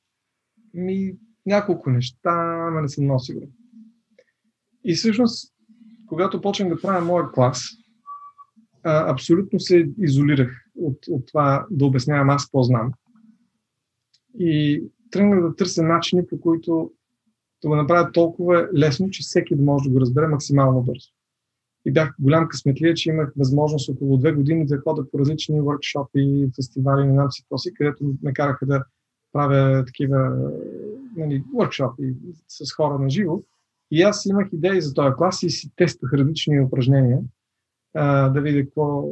Ми няколко неща, ама не съм много сигурен. И всъщност, когато почнах да правя моя клас, а, абсолютно се изолирах от, от това да обяснявам аз по-знам. И тръгнах да търся начини, по които да го направя толкова лесно, че всеки да може да го разбере максимално бързо. И бях голям късметлия, че имах възможност около две години да хода по различни workshop фестивали, не знам си какво си, където ме караха да правя такива нали, workshop с хора на живо. И аз имах идеи за този клас и си тествах различни упражнения, а, да видя какво,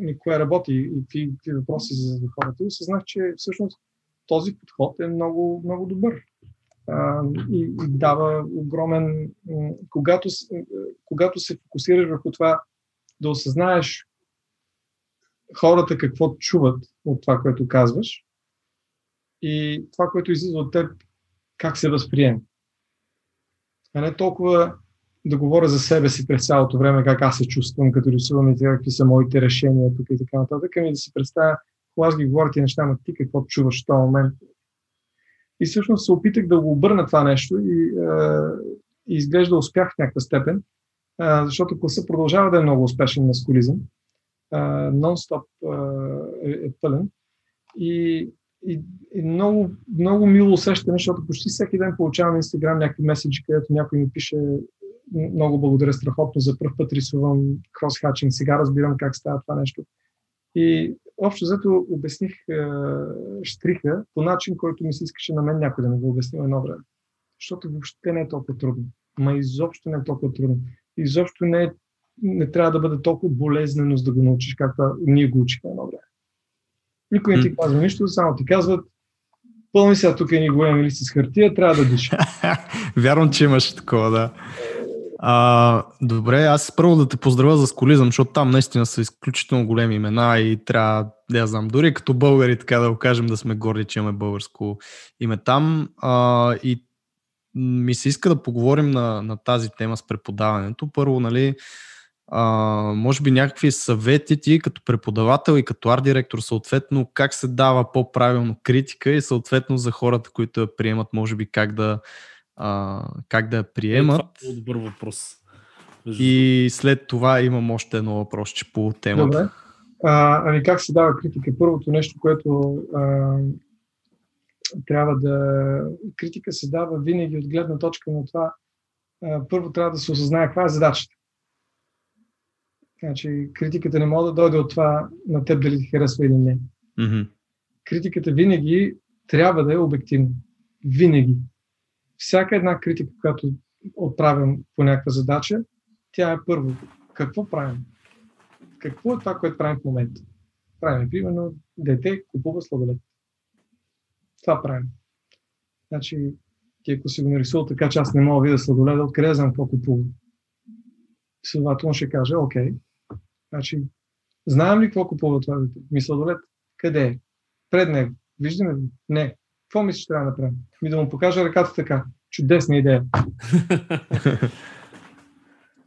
и кое работи и какви, какви въпроси за хората. И осъзнах, че всъщност този подход е много, много добър. И, и дава огромен. Когато, м, когато се фокусираш върху това да осъзнаеш хората какво чуват от това, което казваш и това, което излиза от теб, как се възприема. А не толкова да говоря за себе си през цялото време, как аз се чувствам, като рисувам и какви са моите решения тук и така нататък, ами да си представя, когато аз ги говоря ти неща, ама ти какво чуваш в този момент. И всъщност се опитах да го обърна това нещо и, е, и изглежда успях в някаква степен, е, защото класа продължава да е много успешен на скулизъм. Е, нон-стоп е, е пълен. И, и, и много, много мило усещане, защото почти всеки ден получавам на Инстаграм някакви меседжи, където някой ми пише много благодаря страхотно, за първ път рисувам кросхачинг, сега разбирам как става това нещо. И общо взето обясних е, штриха по начин, който ми се искаше на мен някой да ми го обясни едно време. Защото въобще не е толкова трудно. Ма изобщо не е толкова трудно. Изобщо не, е, не трябва да бъде толкова болезнено, за да го научиш, както ние го учихме едно време. Никой не ти казва нищо, само ти казват пълни сега тук ни големи листи с хартия, трябва да диша. Вярвам, че имаш такова, да. А, добре, аз първо да те поздравя за сколизъм, защото там наистина са изключително големи имена и трябва, да знам, дори като българи, така да го кажем, да сме горди, че имаме българско име там. А, и ми се иска да поговорим на, на тази тема с преподаването. Първо, нали, а, може би някакви съвети ти като преподавател и като арт-директор, съответно, как се дава по-правилно критика и съответно за хората, които я приемат, може би как да, а, как да я приемат. Е, това е добър въпрос. И след това имам още едно въпросче по темата. Добре. А, ами как се дава критика? Първото нещо, което а, трябва да... Критика се дава винаги от гледна точка на това. А, първо трябва да се осъзнае каква е задачата. Значи, критиката не може да дойде от това на теб дали ти харесва или не. Mm-hmm. Критиката винаги трябва да е обективна. Винаги. Всяка една критика, която отправям по някаква задача, тя е първо. Какво правим? Какво е това, което правим в момента? Правим, примерно, дете купува сладолет. Това правим. Значи, ти ако си го нарисувал така, че аз не мога да видя сладоледа, откъде знам какво купува? Следователно ще каже, окей, значи, знаем ли какво купува това дете? Ми сладолет, къде е? Пред него. Виждаме ли? Не. Какво мислиш, трябва да направим? Ми да му покажа ръката така. Чудесна идея.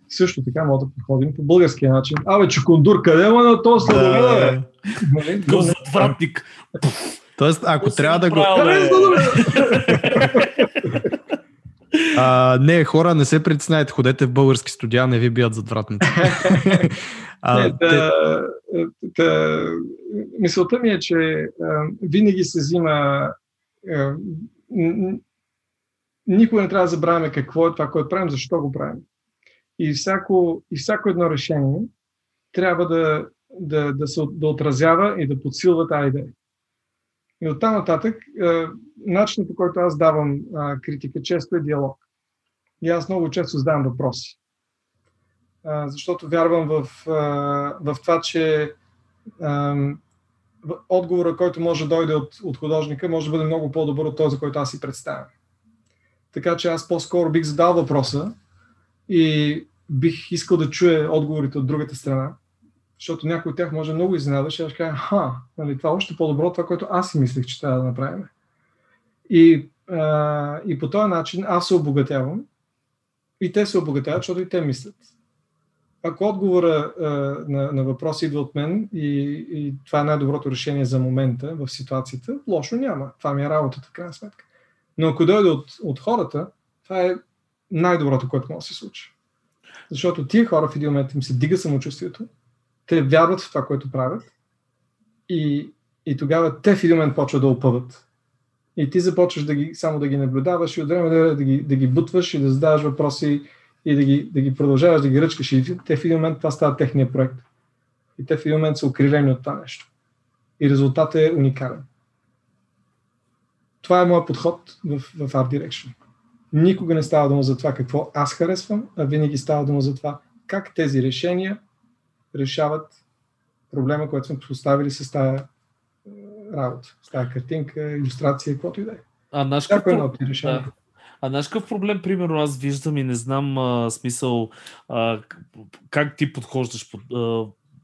Също така мога да подходим по българския начин. Абе, чукундур, къде ма на то сладоледа? Нали? Затвратник. Тоест, ако трябва да го... бе? А, не, хора, не се притеснявайте, ходете в български студия, не ви бият задвратници. а, Не, да, да, мисълта ми е, че а, винаги се взима. Н- никога не трябва да забравяме какво е това, което правим, защо го правим. И всяко, и всяко едно решение трябва да, да, да, се, да отразява и да подсилва тази идея. И оттам нататък, а, начинът по който аз давам критика често е диалог. И аз много често задавам въпроси. Защото вярвам в, в това, че отговора, който може да дойде от, от художника, може да бъде много по-добър от този, който аз си представям. Така че аз по-скоро бих задал въпроса и бих искал да чуя отговорите от другата страна, защото някой от тях може много изненада, ще ще каже, ха, нали, това е още по-добро от това, което аз си мислех, че трябва да направим. И, а, и по този начин аз се обогатявам и те се обогатяват, защото и те мислят. Ако отговора а, на, на въпрос идва от мен и, и това е най-доброто решение за момента в ситуацията, лошо няма. Това ми е работата, крайна сметка. Но ако дойде от, от хората, това е най-доброто, което може да се случи. Защото тия хора в един момент им се дига самочувствието, те вярват в това, което правят и, и тогава те в един момент почват да опъват. И ти започваш да ги, само да ги наблюдаваш и от време да ги, да ги бутваш и да задаваш въпроси и да ги, да ги продължаваш да ги ръчкаш и те в един момент това става техния проект. И те в един момент са укривени от това нещо. И резултатът е уникален. Това е моят подход в, в Art Direction. Никога не става дума за това какво аз харесвам, а винаги става дума за това как тези решения решават проблема, който сме поставили с тази е, работа, с тази картинка, иллюстрация, каквото и да е. А наш Всяко какво- едно от решения. Да. А знаеш какъв проблем, примерно, аз виждам и не знам а, смисъл а, как ти подхождаш под, а,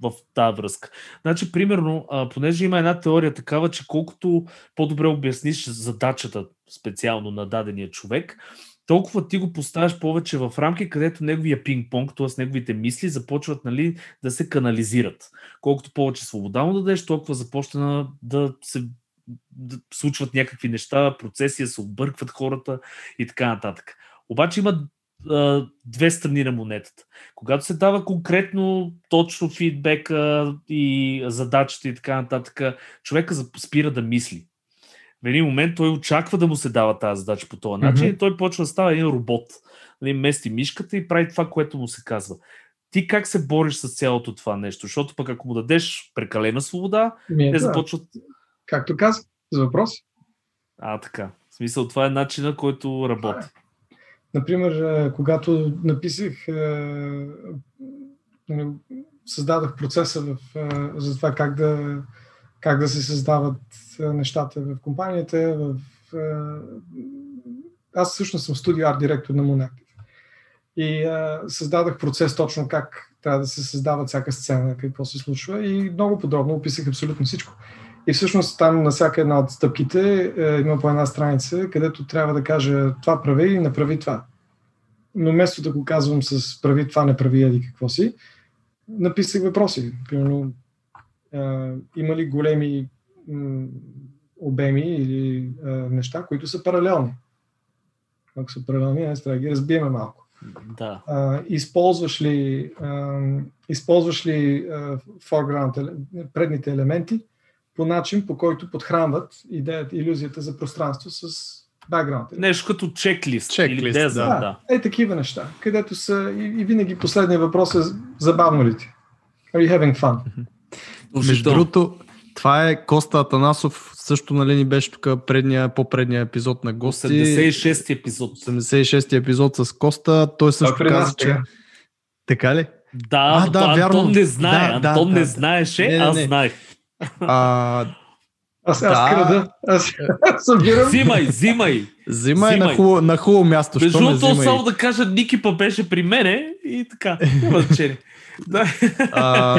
в тази връзка. Значи, примерно, а, понеже има една теория такава, че колкото по-добре обясниш задачата специално на дадения човек, толкова ти го поставяш повече в рамки, където неговия пинг-понг, т.е. неговите мисли започват нали, да се канализират. Колкото повече свобода му дадеш, толкова започна да се случват някакви неща, процеси, да се объркват хората и така нататък. Обаче има а, две страни на монетата. Когато се дава конкретно, точно фидбека и задачата и така нататък, човека спира да мисли. В един момент той очаква да му се дава тази задача по този начин Мгм. и той почва да става един робот. Нали, мести мишката и прави това, което му се казва. Ти как се бориш с цялото това нещо? Защото пък ако му дадеш прекалена свобода, Ми е, те да, започват Както казах, с въпроси. А, така. В смисъл, това е начина, който работи. Например, е, когато написах, нали, създадах процеса в, за това как да, как да се създават нещата в компанията. В, аз всъщност съм студио арт директор на Moonactive. И е, създадах процес точно как трябва да се създава всяка сцена, какво се случва и много подробно описах абсолютно всичко. И всъщност там на всяка една от стъпките е, има по една страница, където трябва да кажа това прави и направи това. Но вместо да го казвам с прави това, не прави еди какво си, написах въпроси. Примерно, е, има ли големи м, обеми или е, неща, които са паралелни? Ако са паралелни, аз трябва да ги разбиеме малко. Да. А, използваш ли, а, използваш ли а, foreground, предните елементи по начин, по който подхранват идеята, иллюзията за пространство с background. Нещо като чеклист. Чеклист, или деза, да. да. Да, е такива неща, където са и, и винаги последният въпрос е забавно ли ти? Are you having fun? Между другото, това е Коста Атанасов, също нали ни беше тук предния, по-предния епизод на гости. 86 епизод. 86-ти епизод с Коста. Той също нас каза, че... сега. Така ли? Да, А, да, да вярно. Антон не знае. Да, Антон да, не да. знаеше, Не, не, аз знаех. А, Аз, аз Да. крада, аз събирам. Взимай, взимай. взимай на хубаво, на хубаво място. Между другото, само да кажа, Ники па беше при мене и така. Няма значение. Да. А,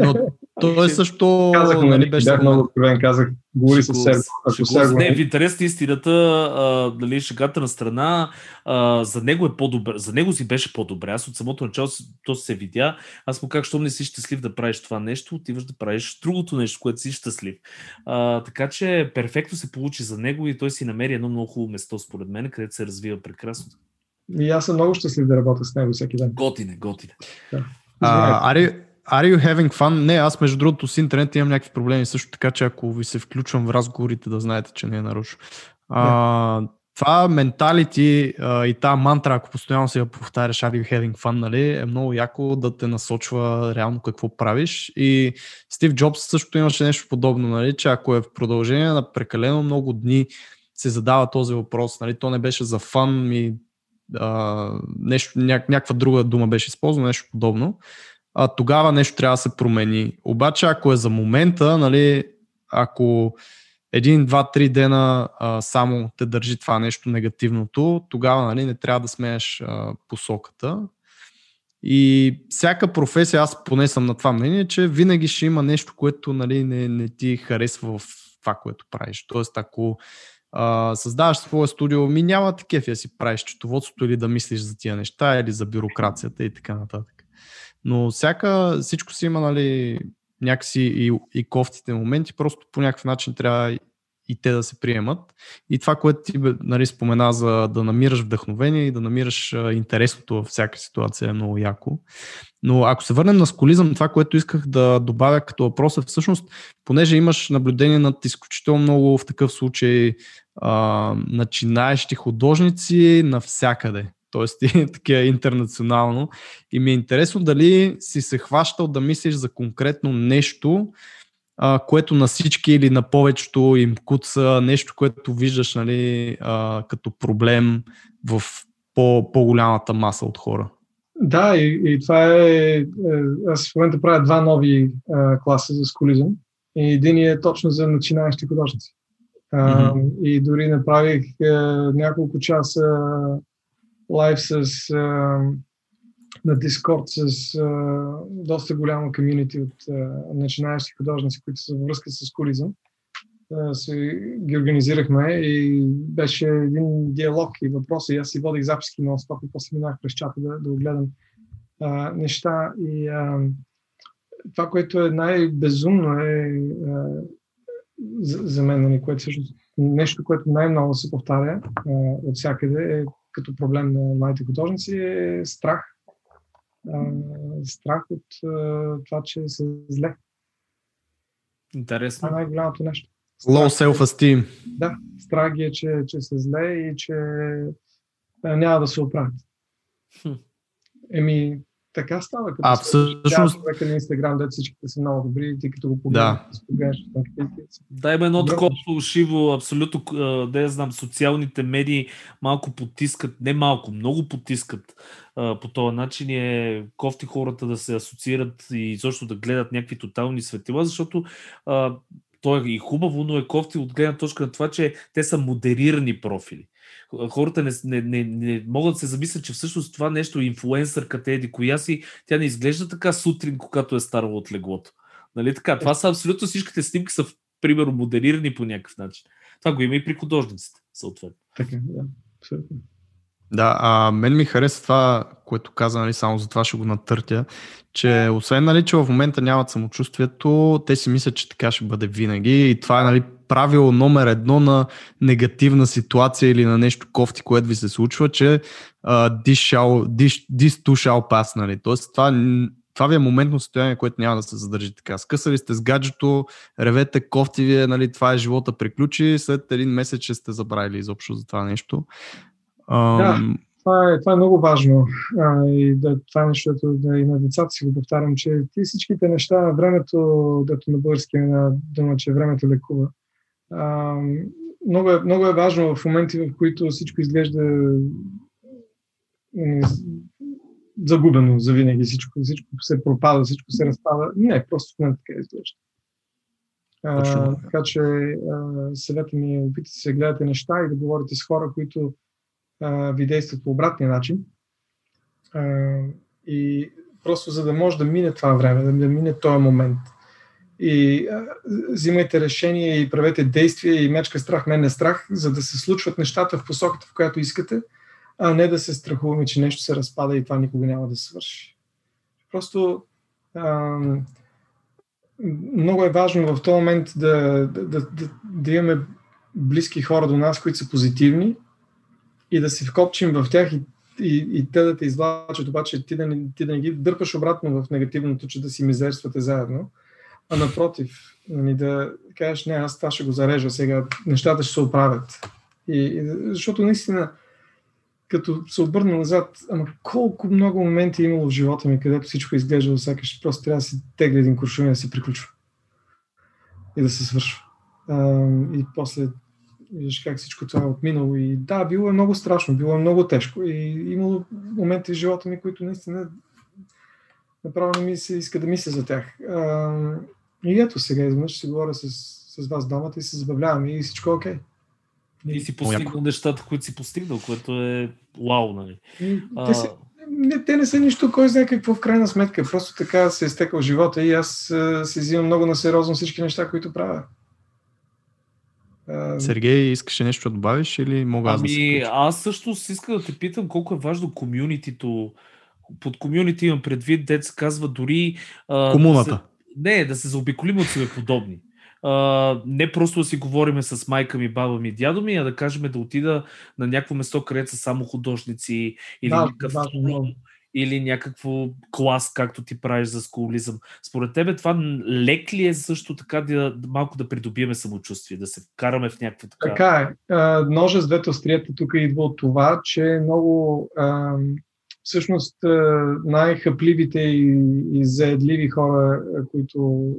но той също Казах, нали, нали, беше бях много откровен, казах, говори с Серго. Ако Серго Не, в интерес на истината, а, нали, шегата на страна, а, за него е по-добре. За него си беше по-добре. Аз от самото начало си- то се видя. Аз му казах, щом не си щастлив да правиш това нещо, отиваш да правиш другото нещо, което си щастлив. А, така че перфектно се получи за него и той си намери едно много хубаво место, според мен, където се развива прекрасно. И аз съм много щастлив да работя с него всеки ден. Готине, готине. А, are, you, are you having fun? Не, аз между другото с интернет имам някакви проблеми също, така че ако ви се включвам в разговорите, да знаете, че не е нарочно. А, това менталити и тази мантра, ако постоянно си я повтаряш Are you having fun, нали, е много яко да те насочва реално какво правиш. И Стив Джобс също имаше нещо подобно, нали, че ако е в продължение на прекалено много дни се задава този въпрос, нали, то не беше за фан, ми а, нещо, ня, някаква друга дума беше използвана, нещо подобно, а, тогава нещо трябва да се промени. Обаче, ако е за момента, нали, ако един, два, три дена а, само те държи това нещо негативното, тогава нали, не трябва да сменяш а, посоката. И всяка професия, аз поне съм на това мнение, че винаги ще има нещо, което нали, не, не ти харесва в това, което правиш. Тоест, ако а, създаваш своя студио, ми няма такива да си правиш четоводството или да мислиш за тия неща, или за бюрокрацията и така нататък. Но всяка, всичко си има нали, някакси и, и кофтите моменти, просто по някакъв начин трябва и те да се приемат. И това, което ти нали, спомена за да намираш вдъхновение и да намираш интересното във всяка ситуация е много яко. Но ако се върнем на сколизъм, това, което исках да добавя като въпрос е всъщност, понеже имаш наблюдение над изключително много в такъв случай а, начинаещи художници навсякъде. Тоест и такива интернационално. И ми е интересно дали си се хващал да мислиш за конкретно нещо, а, което на всички или на повечето им куца, нещо, което виждаш нали, а, като проблем в по, по-голямата маса от хора. Да, и, и това е, е. Аз в момента правя два нови е, класа за скулизъм. И един е точно за начинаещи художници. А, Мгм. И дори направих е, няколко часа лайв с, е, на Дискорд с е, доста голямо комьюнити от е, начинаещи художници, които са във връзка с скулизъм. Е, се, ги организирахме и беше един диалог и въпроси. Аз си водих записки на стоп и после минах през чата да, да огледам а, неща. И а, това, което е най-безумно е а, за, за мен, нали, което всъщност нещо, което най-много се повтаря а, от всякъде е като проблем на младите художници е страх. А, страх от а, това, че са зле. Това Интересно. е най-голямото нещо. Low Страх е- self-esteem. Да, страх ги е, че, че са зле и че а, няма да се оправят. Хм. Еми, така става. Като А, всъщност- човека на Инстаграм, дето всичките са много добри ти като го погледнеш, Да. да. Да, има едно такова фалшиво, абсолютно, да я знам, социалните медии малко потискат, не малко, много потискат по този начин е кофти хората да се асоциират и също да гледат някакви тотални светила, защото а, то е и хубаво, но е кофти от гледна точка на това, че те са модерирани профили. Хората не, не, не, не могат да се замислят, че всъщност това нещо, инфлуенсърката еди коя си, тя не изглежда така сутрин, когато е старала от леглото. Нали така? Това са абсолютно всичките снимки са, примерно, модерирани по някакъв начин. Това го има и при художниците, съответно. Така, да, абсолютно. Да, а мен ми хареса това, което каза, нали, само за това ще го натъртя, че освен, нали, че в момента нямат самочувствието, те си мислят, че така ще бъде винаги и това е, нали, правило номер едно на негативна ситуация или на нещо кофти, което ви се случва, че uh, this, shall, this, this too shall pass, нали, тоест това това ви е моментно състояние, което няма да се задържи така. Скъсали сте с гаджето, ревете, кофти ви е, нали, това е живота приключи, след един месец ще сте забравили изобщо за това нещо. Да, това е, това е много важно. А, и да, това е нещо, да и на децата си го повтарям, че ти всичките неща, времето, дето на български на дума, че времето лекува. А, много, е, много е важно в моменти, в които всичко изглежда загубено за винаги, всичко, всичко се пропада, всичко се разпада. Не, просто в момента така изглежда. А, така че а, съвета ми е опитайте се да гледате неща и да говорите с хора, които ви действат по обратния начин. А, и просто за да може да мине това време, да, да мине този момент. И а, взимайте решение и правете действия и мечка страх, мен е страх, за да се случват нещата в посоката, в която искате, а не да се страхуваме, че нещо се разпада и това никога няма да свърши. Просто а, много е важно в този момент да, да, да, да, да имаме близки хора до нас, които са позитивни и да се вкопчим в тях и, и, и те да те извлачат, обаче ти да, не, ти да не ги дърпаш обратно в негативното, че да си мизерствате заедно, а напротив, нали, да кажеш, не, аз това ще го зарежа сега, нещата ще се оправят. И, и, защото наистина, като се обърна назад, ама колко много моменти е имало в живота ми, където всичко изглежда сякаш просто трябва да си тегля един куршум и да се приключва. И да се свършва. И после виждаш как всичко това е отминало. И да, било е много страшно, било е много тежко. И имало моменти в живота ми, които наистина направо не ми се иска да мисля за тях. А, и ето сега изведнъж си говоря с, с вас двамата и се забавляваме и всичко е окей. Okay. И си постигнал нещата, които си постигнал, което е вау, нали? Те, си, не, те не са нищо, кой знае какво в крайна сметка. Просто така се е стекал живота и аз се взимам много на сериозно всички неща, които правя. Сергей, искаш нещо да добавиш или мога аз ами, да се аз също си иска да те питам колко е важно комюнитито. Под комюнити имам предвид, дет се казва дори... Комуната. Да се, не, да се заобиколим от себе подобни. Uh, не просто да си говориме с майка ми, баба ми, дядо ми, а да кажем да отида на някакво место, където са само художници или да, някакъв да, да. Или някакво клас, както ти правиш за скулизъм. Според тебе това лек ли е също така да, малко да придобиеме самочувствие, да се вкараме в някаква така... Така е. Ножа с двете острията тук идва от това, че много всъщност най-хъпливите и, и заедливи хора, които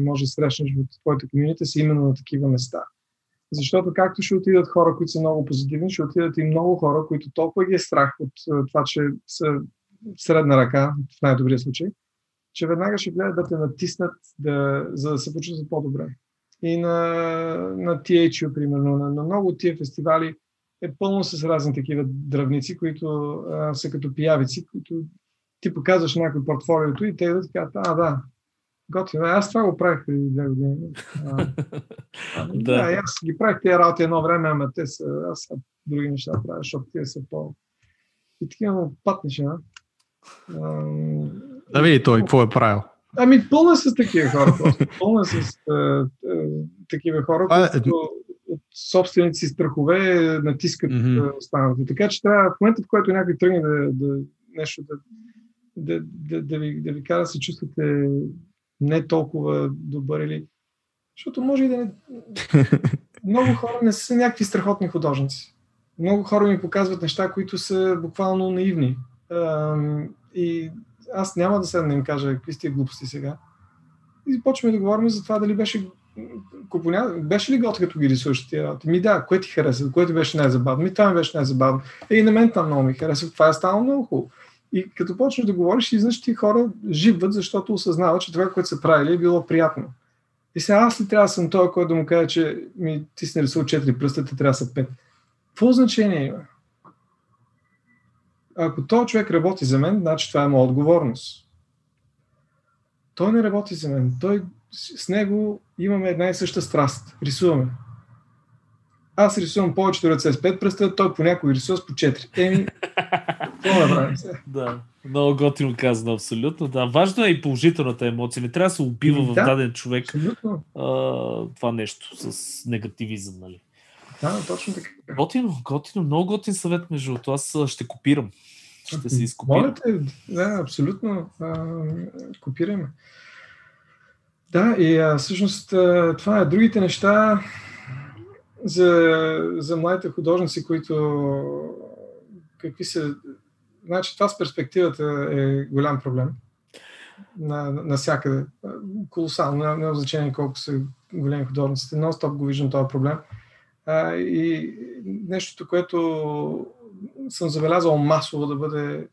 може да срещнеш в твоите комюнити, са именно на такива места. Защото както ще отидат хора, които са много позитивни, ще отидат и много хора, които толкова ги е страх от това, че са средна ръка, в най-добрия случай, че веднага ще гледат да те натиснат, да, за да се почувстват по-добре. И на, на THU, примерно, на, на много от тия фестивали, е пълно с разни такива дръвници, които а, са като пиявици, които ти показваш някой портфолиото и те да казват, а, да, готино. Аз това го правих преди две години. А, а, да. да, аз ги правих тези работи едно време, ама те са, аз са други неща правя, защото те са по... И такива му патнеше, а? Да види той, какво е правил. Ами пълна с такива хора, просто. Пълна с а, а, такива хора, които от собствените си страхове натискат mm-hmm. останалите. Така че трябва в момента, в който някой тръгне да, да нещо да, да, да, да, ви, да ви кара да се чувствате не толкова добър или... Защото може и да не... Много хора не са някакви страхотни художници. Много хора ми показват неща, които са буквално наивни. И аз няма да седна да им кажа какви сте глупости сега. И почваме да говорим за това дали беше Купоня, беше ли год, като ги рисуваш тия работи? Ми да, кое ти хареса, кое ти беше най-забавно? Ми това ми беше най-забавно. Е, и на мен там много ми хареса, това е станало много хубаво. И като почнеш да говориш, изнъж ти хора живат, защото осъзнават, че това, което са правили, е било приятно. И сега аз ли трябва да съм той, който да му каже, че ми, ти си нарисувал 4 пръста, ти трябва да са 5. Какво значение има? Ако този човек работи за мен, значи това е моя отговорност. Той не работи за мен. Той с него имаме една и съща страст. Рисуваме. аз рисувам повечето ръце с 5 пръста, той по някой рисува с по 4. Еми, какво направим сега? Да, много готино казано, абсолютно. Да, важно е и положителната емоция. Не трябва да се убива в Да, даден човек Абсолютно. а, това нещо с негативизъм, нали? Да, точно така. Готино, готино, много готин съвет между другото. Аз ще копирам. Ще се изкопирам. Моля те, да, абсолютно. А, копираме. Да, и а, всъщност а, това е другите неща за, за младите художници, които какви са... Значи това с перспективата е голям проблем. На, на, навсякъде. Колосално, няма, няма значение колко са големи художниците. Нон-стоп го виждам този проблем. А, и нещото, което съм забелязал масово да бъде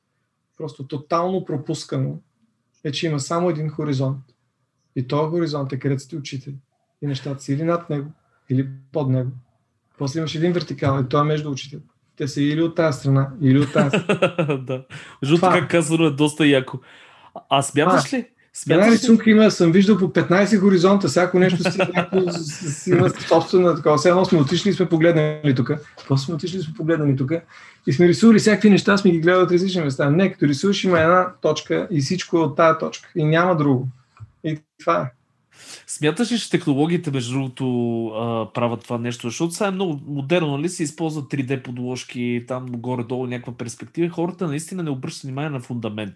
просто тотално пропускано, е, че има само един хоризонт. И този хоризонт е където сте очите. И нещата са или над него, или под него. После имаш един вертикал и той е между очите. Те са или от тази страна, или от тази страна. да. Това- така казано е доста яко. А, а смяташ ли? Една Смяташ ли? рисунка има, съм виждал по 15 хоризонта, всяко нещо си, някакво, си има собствена такова. Все едно сме отишли и сме погледнали тук. Просто сме отишли и сме погледнали тук. И сме рисували всякакви неща, сме ги гледали от различни места. Не, като рисуваш има една точка и всичко е от тази точка. И няма друго. И това е. Смяташ ли, че технологиите, между другото, правят това нещо? Защото сега е много модерно, нали? Се използват 3D подложки, там горе-долу някаква перспектива. Хората наистина не обръщат внимание на фундамент.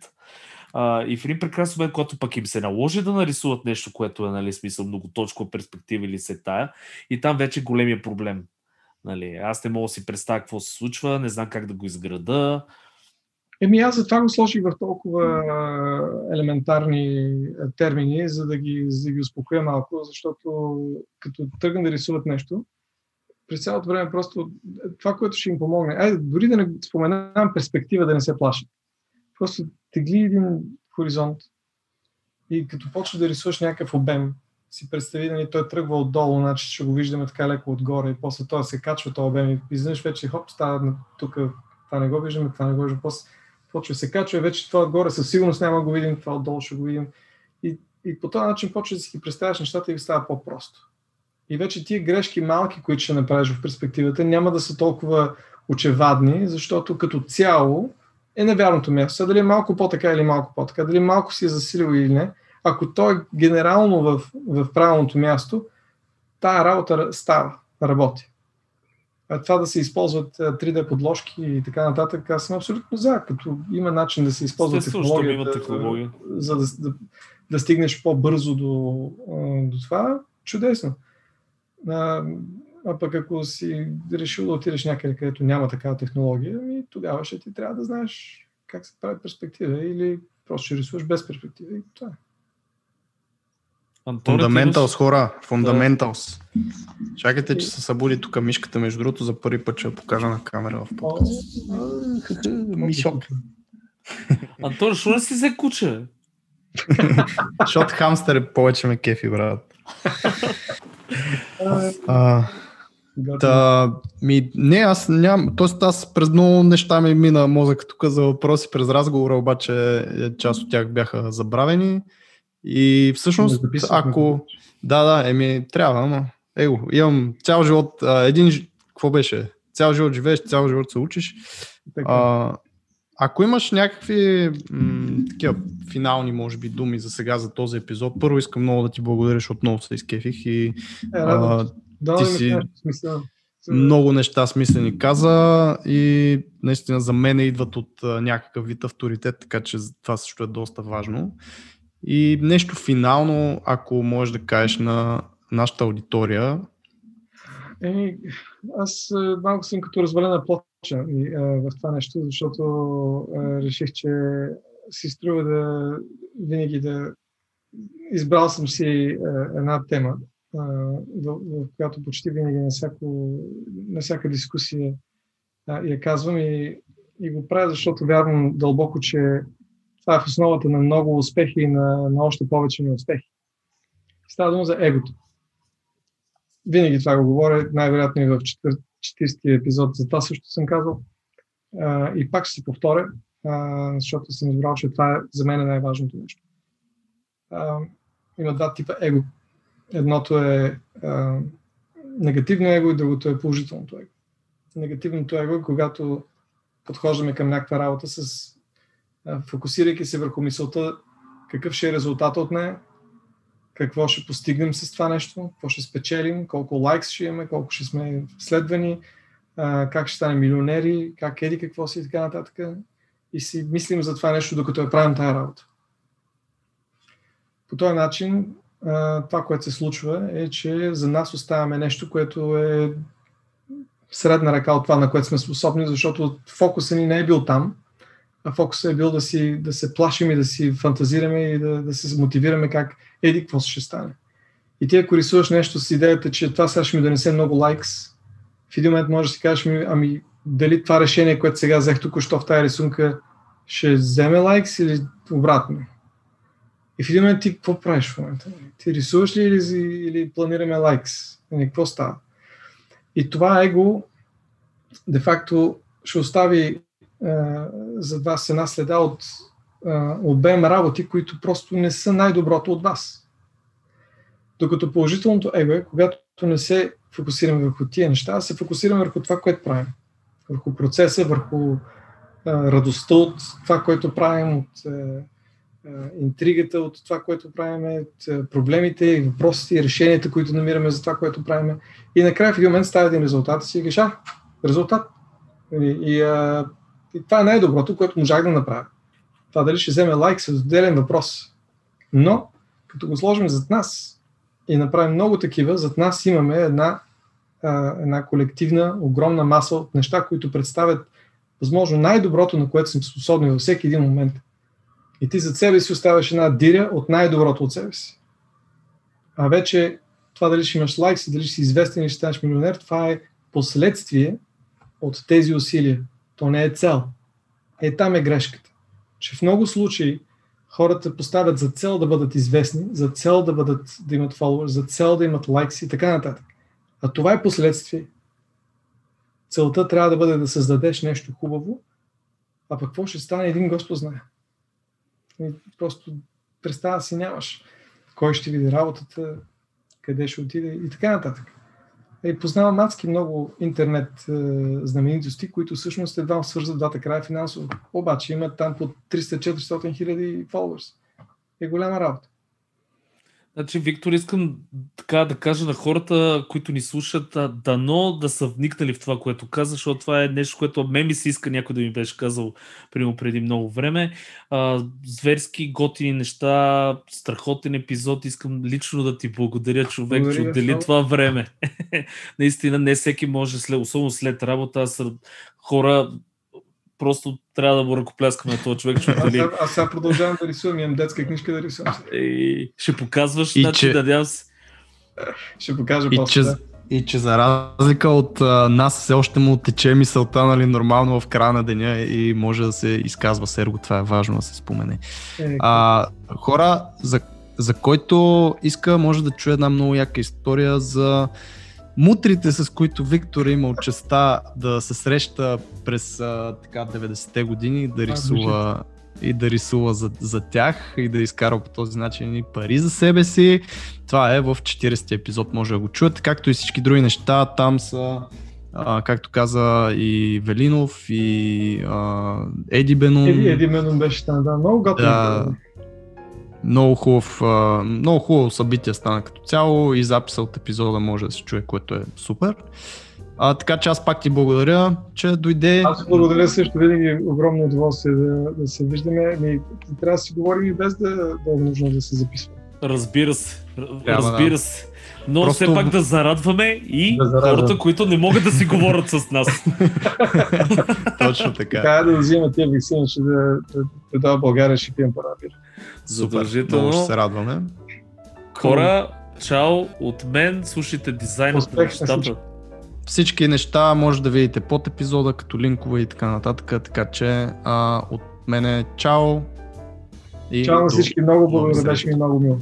А, и в един прекрасен момент, когато пък им се наложи да нарисуват нещо, което е, нали, смисъл многоточкова перспектива или се тая, и там вече е големия проблем. Нали, аз не мога да си представя какво се случва, не знам как да го изграда. Еми аз затова го сложих в толкова елементарни термини, за да ги, за да ги успокоя малко, защото като тръгна да рисуват нещо, през цялото време просто това, което ще им помогне. Айде, дори да не споменавам перспектива, да не се плашат. Просто тегли един хоризонт и като почнеш да рисуваш някакъв обем, си представи, нали, той тръгва отдолу, значи ще го виждаме така леко отгоре и после той се качва този обем и изведнъж вече хоп, става тук, това не го виждаме, това не го виждаме, после почва се качва и вече това отгоре със сигурност няма да го видим, това отдолу ще го видим. И, и по този начин почва да си представяш нещата и ви става по-просто. И вече тия грешки малки, които ще направиш в перспективата, няма да са толкова очевадни, защото като цяло е на вярното място. Дали е малко по-така или малко по-така, дали малко си е засилил или не, ако той е генерално в, в правилното място, тая работа става, работи. А това да се използват а, 3D подложки и така нататък, аз съм абсолютно за, като има начин да се използва технологията, технология. за да, да, да стигнеш по-бързо до, до това, чудесно. А, пък ако си решил да отидеш някъде, където няма такава технология, ми тогава ще ти трябва да знаеш как се прави перспектива или просто ще рисуваш без перспектива и това е. Фундаменталс, хора. Фундаменталс. Чакайте, че се събуди тук мишката, между другото, за първи път ще я покажа на камера в подкаст. Мишок. Антоне, защо не си куче? бе? Защото хамстер е повече ме кефи, брат. Та, ми, не, аз нямам. Тоест, аз през много неща ми мина мозък тук за въпроси през разговора, обаче е, част от тях бяха забравени. И всъщност, ако. Да, да, еми, трябва, ама. Его, имам цял живот. А, един. Какво беше? Цял живот живееш, цял живот се учиш. А, ако имаш някакви м- такива финални, може би, думи за сега за този епизод, първо искам много да ти благодаря, защото много се изкефих и Е, а. Да, ти си- смисъл. много неща смислени каза и наистина за мен идват от някакъв вид авторитет, така че това също е доста важно. И нещо финално, ако можеш да кажеш на нашата аудитория, Еми, аз малко съм като развалена плоча и, а, в това нещо, защото а, реших, че си струва да винаги да избрал съм си а, една тема, в, която почти винаги на, всяко, на всяка дискусия я казвам и, и го правя, защото вярвам дълбоко, че това е в основата на много успехи и на, на още повече неуспехи. Става дума за егото винаги това го говоря, най-вероятно и в 40-ти епизод за това също съм казал. И пак ще се повторя, защото съм избрал, че това е за мен е най-важното нещо. Има два типа его. Едното е а, негативно его и другото е положителното его. Негативното его е когато подхождаме към някаква работа с фокусирайки се върху мисълта какъв ще е резултата от нея, какво ще постигнем с това нещо, какво ще спечелим, колко лайкс ще имаме, колко ще сме следвани, как ще станем милионери, как еди какво си и така нататък. И си мислим за това нещо, докато я правим тази работа. По този начин това, което се случва е, че за нас оставяме нещо, което е средна ръка от това, на което сме способни, защото фокусът ни не е бил там, а фокусът е бил да, си, да се плашим и да си фантазираме и да, да се мотивираме как еди какво ще стане. И ти ако рисуваш нещо с идеята, че това сега ще ми донесе много лайкс, в един момент можеш да си кажеш, ами, ами дали това решение, което сега взех тук, що в тази рисунка, ще вземе лайкс или обратно. И в един момент ти какво правиш в момента? Ти рисуваш ли или, или планираме лайкс? Нали, какво става? И това его, де-факто, ще остави за вас една следа от обем работи, които просто не са най-доброто от вас. Докато положителното его е, когато не се фокусираме върху тия неща, а се фокусираме върху това, което правим. Върху процеса, върху а, радостта от това, което правим, от а, интригата, от това, което правим, от проблемите, въпросите и решенията, които намираме за това, което правим. И накрая в един момент става един резултат и си кажа, резултат. И, и а, и това е най-доброто, което можах да направя. Това дали ще вземе лайк с отделен въпрос. Но, като го сложим зад нас и направим много такива, зад нас имаме една, една колективна, огромна маса от неща, които представят възможно най-доброто, на което сме способни във всеки един момент. И ти зад себе си оставяш една диря от най-доброто от себе си. А вече това дали ще имаш лайкс, дали ще си известен или ще станеш милионер, това е последствие от тези усилия. То не е цел. Е, там е грешката. Че в много случаи хората поставят за цел да бъдат известни, за цел да, бъдат, да имат followers, за цел да имат лайкс и така нататък. А това е последствие. Целта трябва да бъде да създадеш нещо хубаво, а пък какво ще стане, един Господ знае. И просто представа си нямаш. Кой ще види работата, къде ще отиде и така нататък. И познавам адски много интернет е, знаменитости, които всъщност едва свързват двата края финансово. Обаче имат там по 300-400 хиляди followers. Е голяма работа. Значи, Виктор, искам така да кажа на хората, които ни слушат, дано да са вникнали в това, което каза, защото това е нещо, което мен ми се иска някой да ми беше казал примерно преди много време. А, зверски, готини неща, страхотен епизод. Искам лично да ти благодаря, човек, благодаря, че отдели това време. Наистина, не всеки може, след, особено след работа, аз хора просто трябва да му ръкопляскаме на този човек. Че аз, аз, аз сега продължавам да рисувам, имам детска книжка да рисувам. И ще показваш, и значи, че... надявам се. Ще покажа и после. Че, и че за разлика от а, нас все още му тече мисълта нали, нормално в края на деня и може да се изказва серго, това е важно да се спомене. Е, а, хора, за, за който иска, може да чуе една много яка история за мутрите, с които Виктор е имал честа да се среща през а, така 90-те години, да рисува а, и да рисува за, за тях и да изкарва по този начин и пари за себе си. Това е в 40-ти епизод, може да го чуете, както и всички други неща. Там са, а, както каза и Велинов, и а, Еди Бенун. Еди, Еди Бенун беше там, да, много готово. Да, много, хубав, много хубаво събитие стана като цяло и записа от епизода може да се чуе, което е супер. А, така че аз пак ти благодаря, че дойде. Аз благодаря също винаги огромно удоволствие да, да се виждаме. Ми, трябва да си говорим и без да, да е нужно да се записва. Разбира се. Трябва, разбира да. се. Но Просто... все пак да зарадваме и да хората, които не могат да си говорят с нас. Точно така. Така е да взимат тия вакцини, че да, да, да, да България ще пием парапир. Задължително. Много ще се радваме. Хора, чао от мен, слушайте дизайнът на нещата. Всички неща може да видите под епизода, като линкове и така нататък, така че а, от мене чао. И чао на всички, много благодаря, беше ми много мило.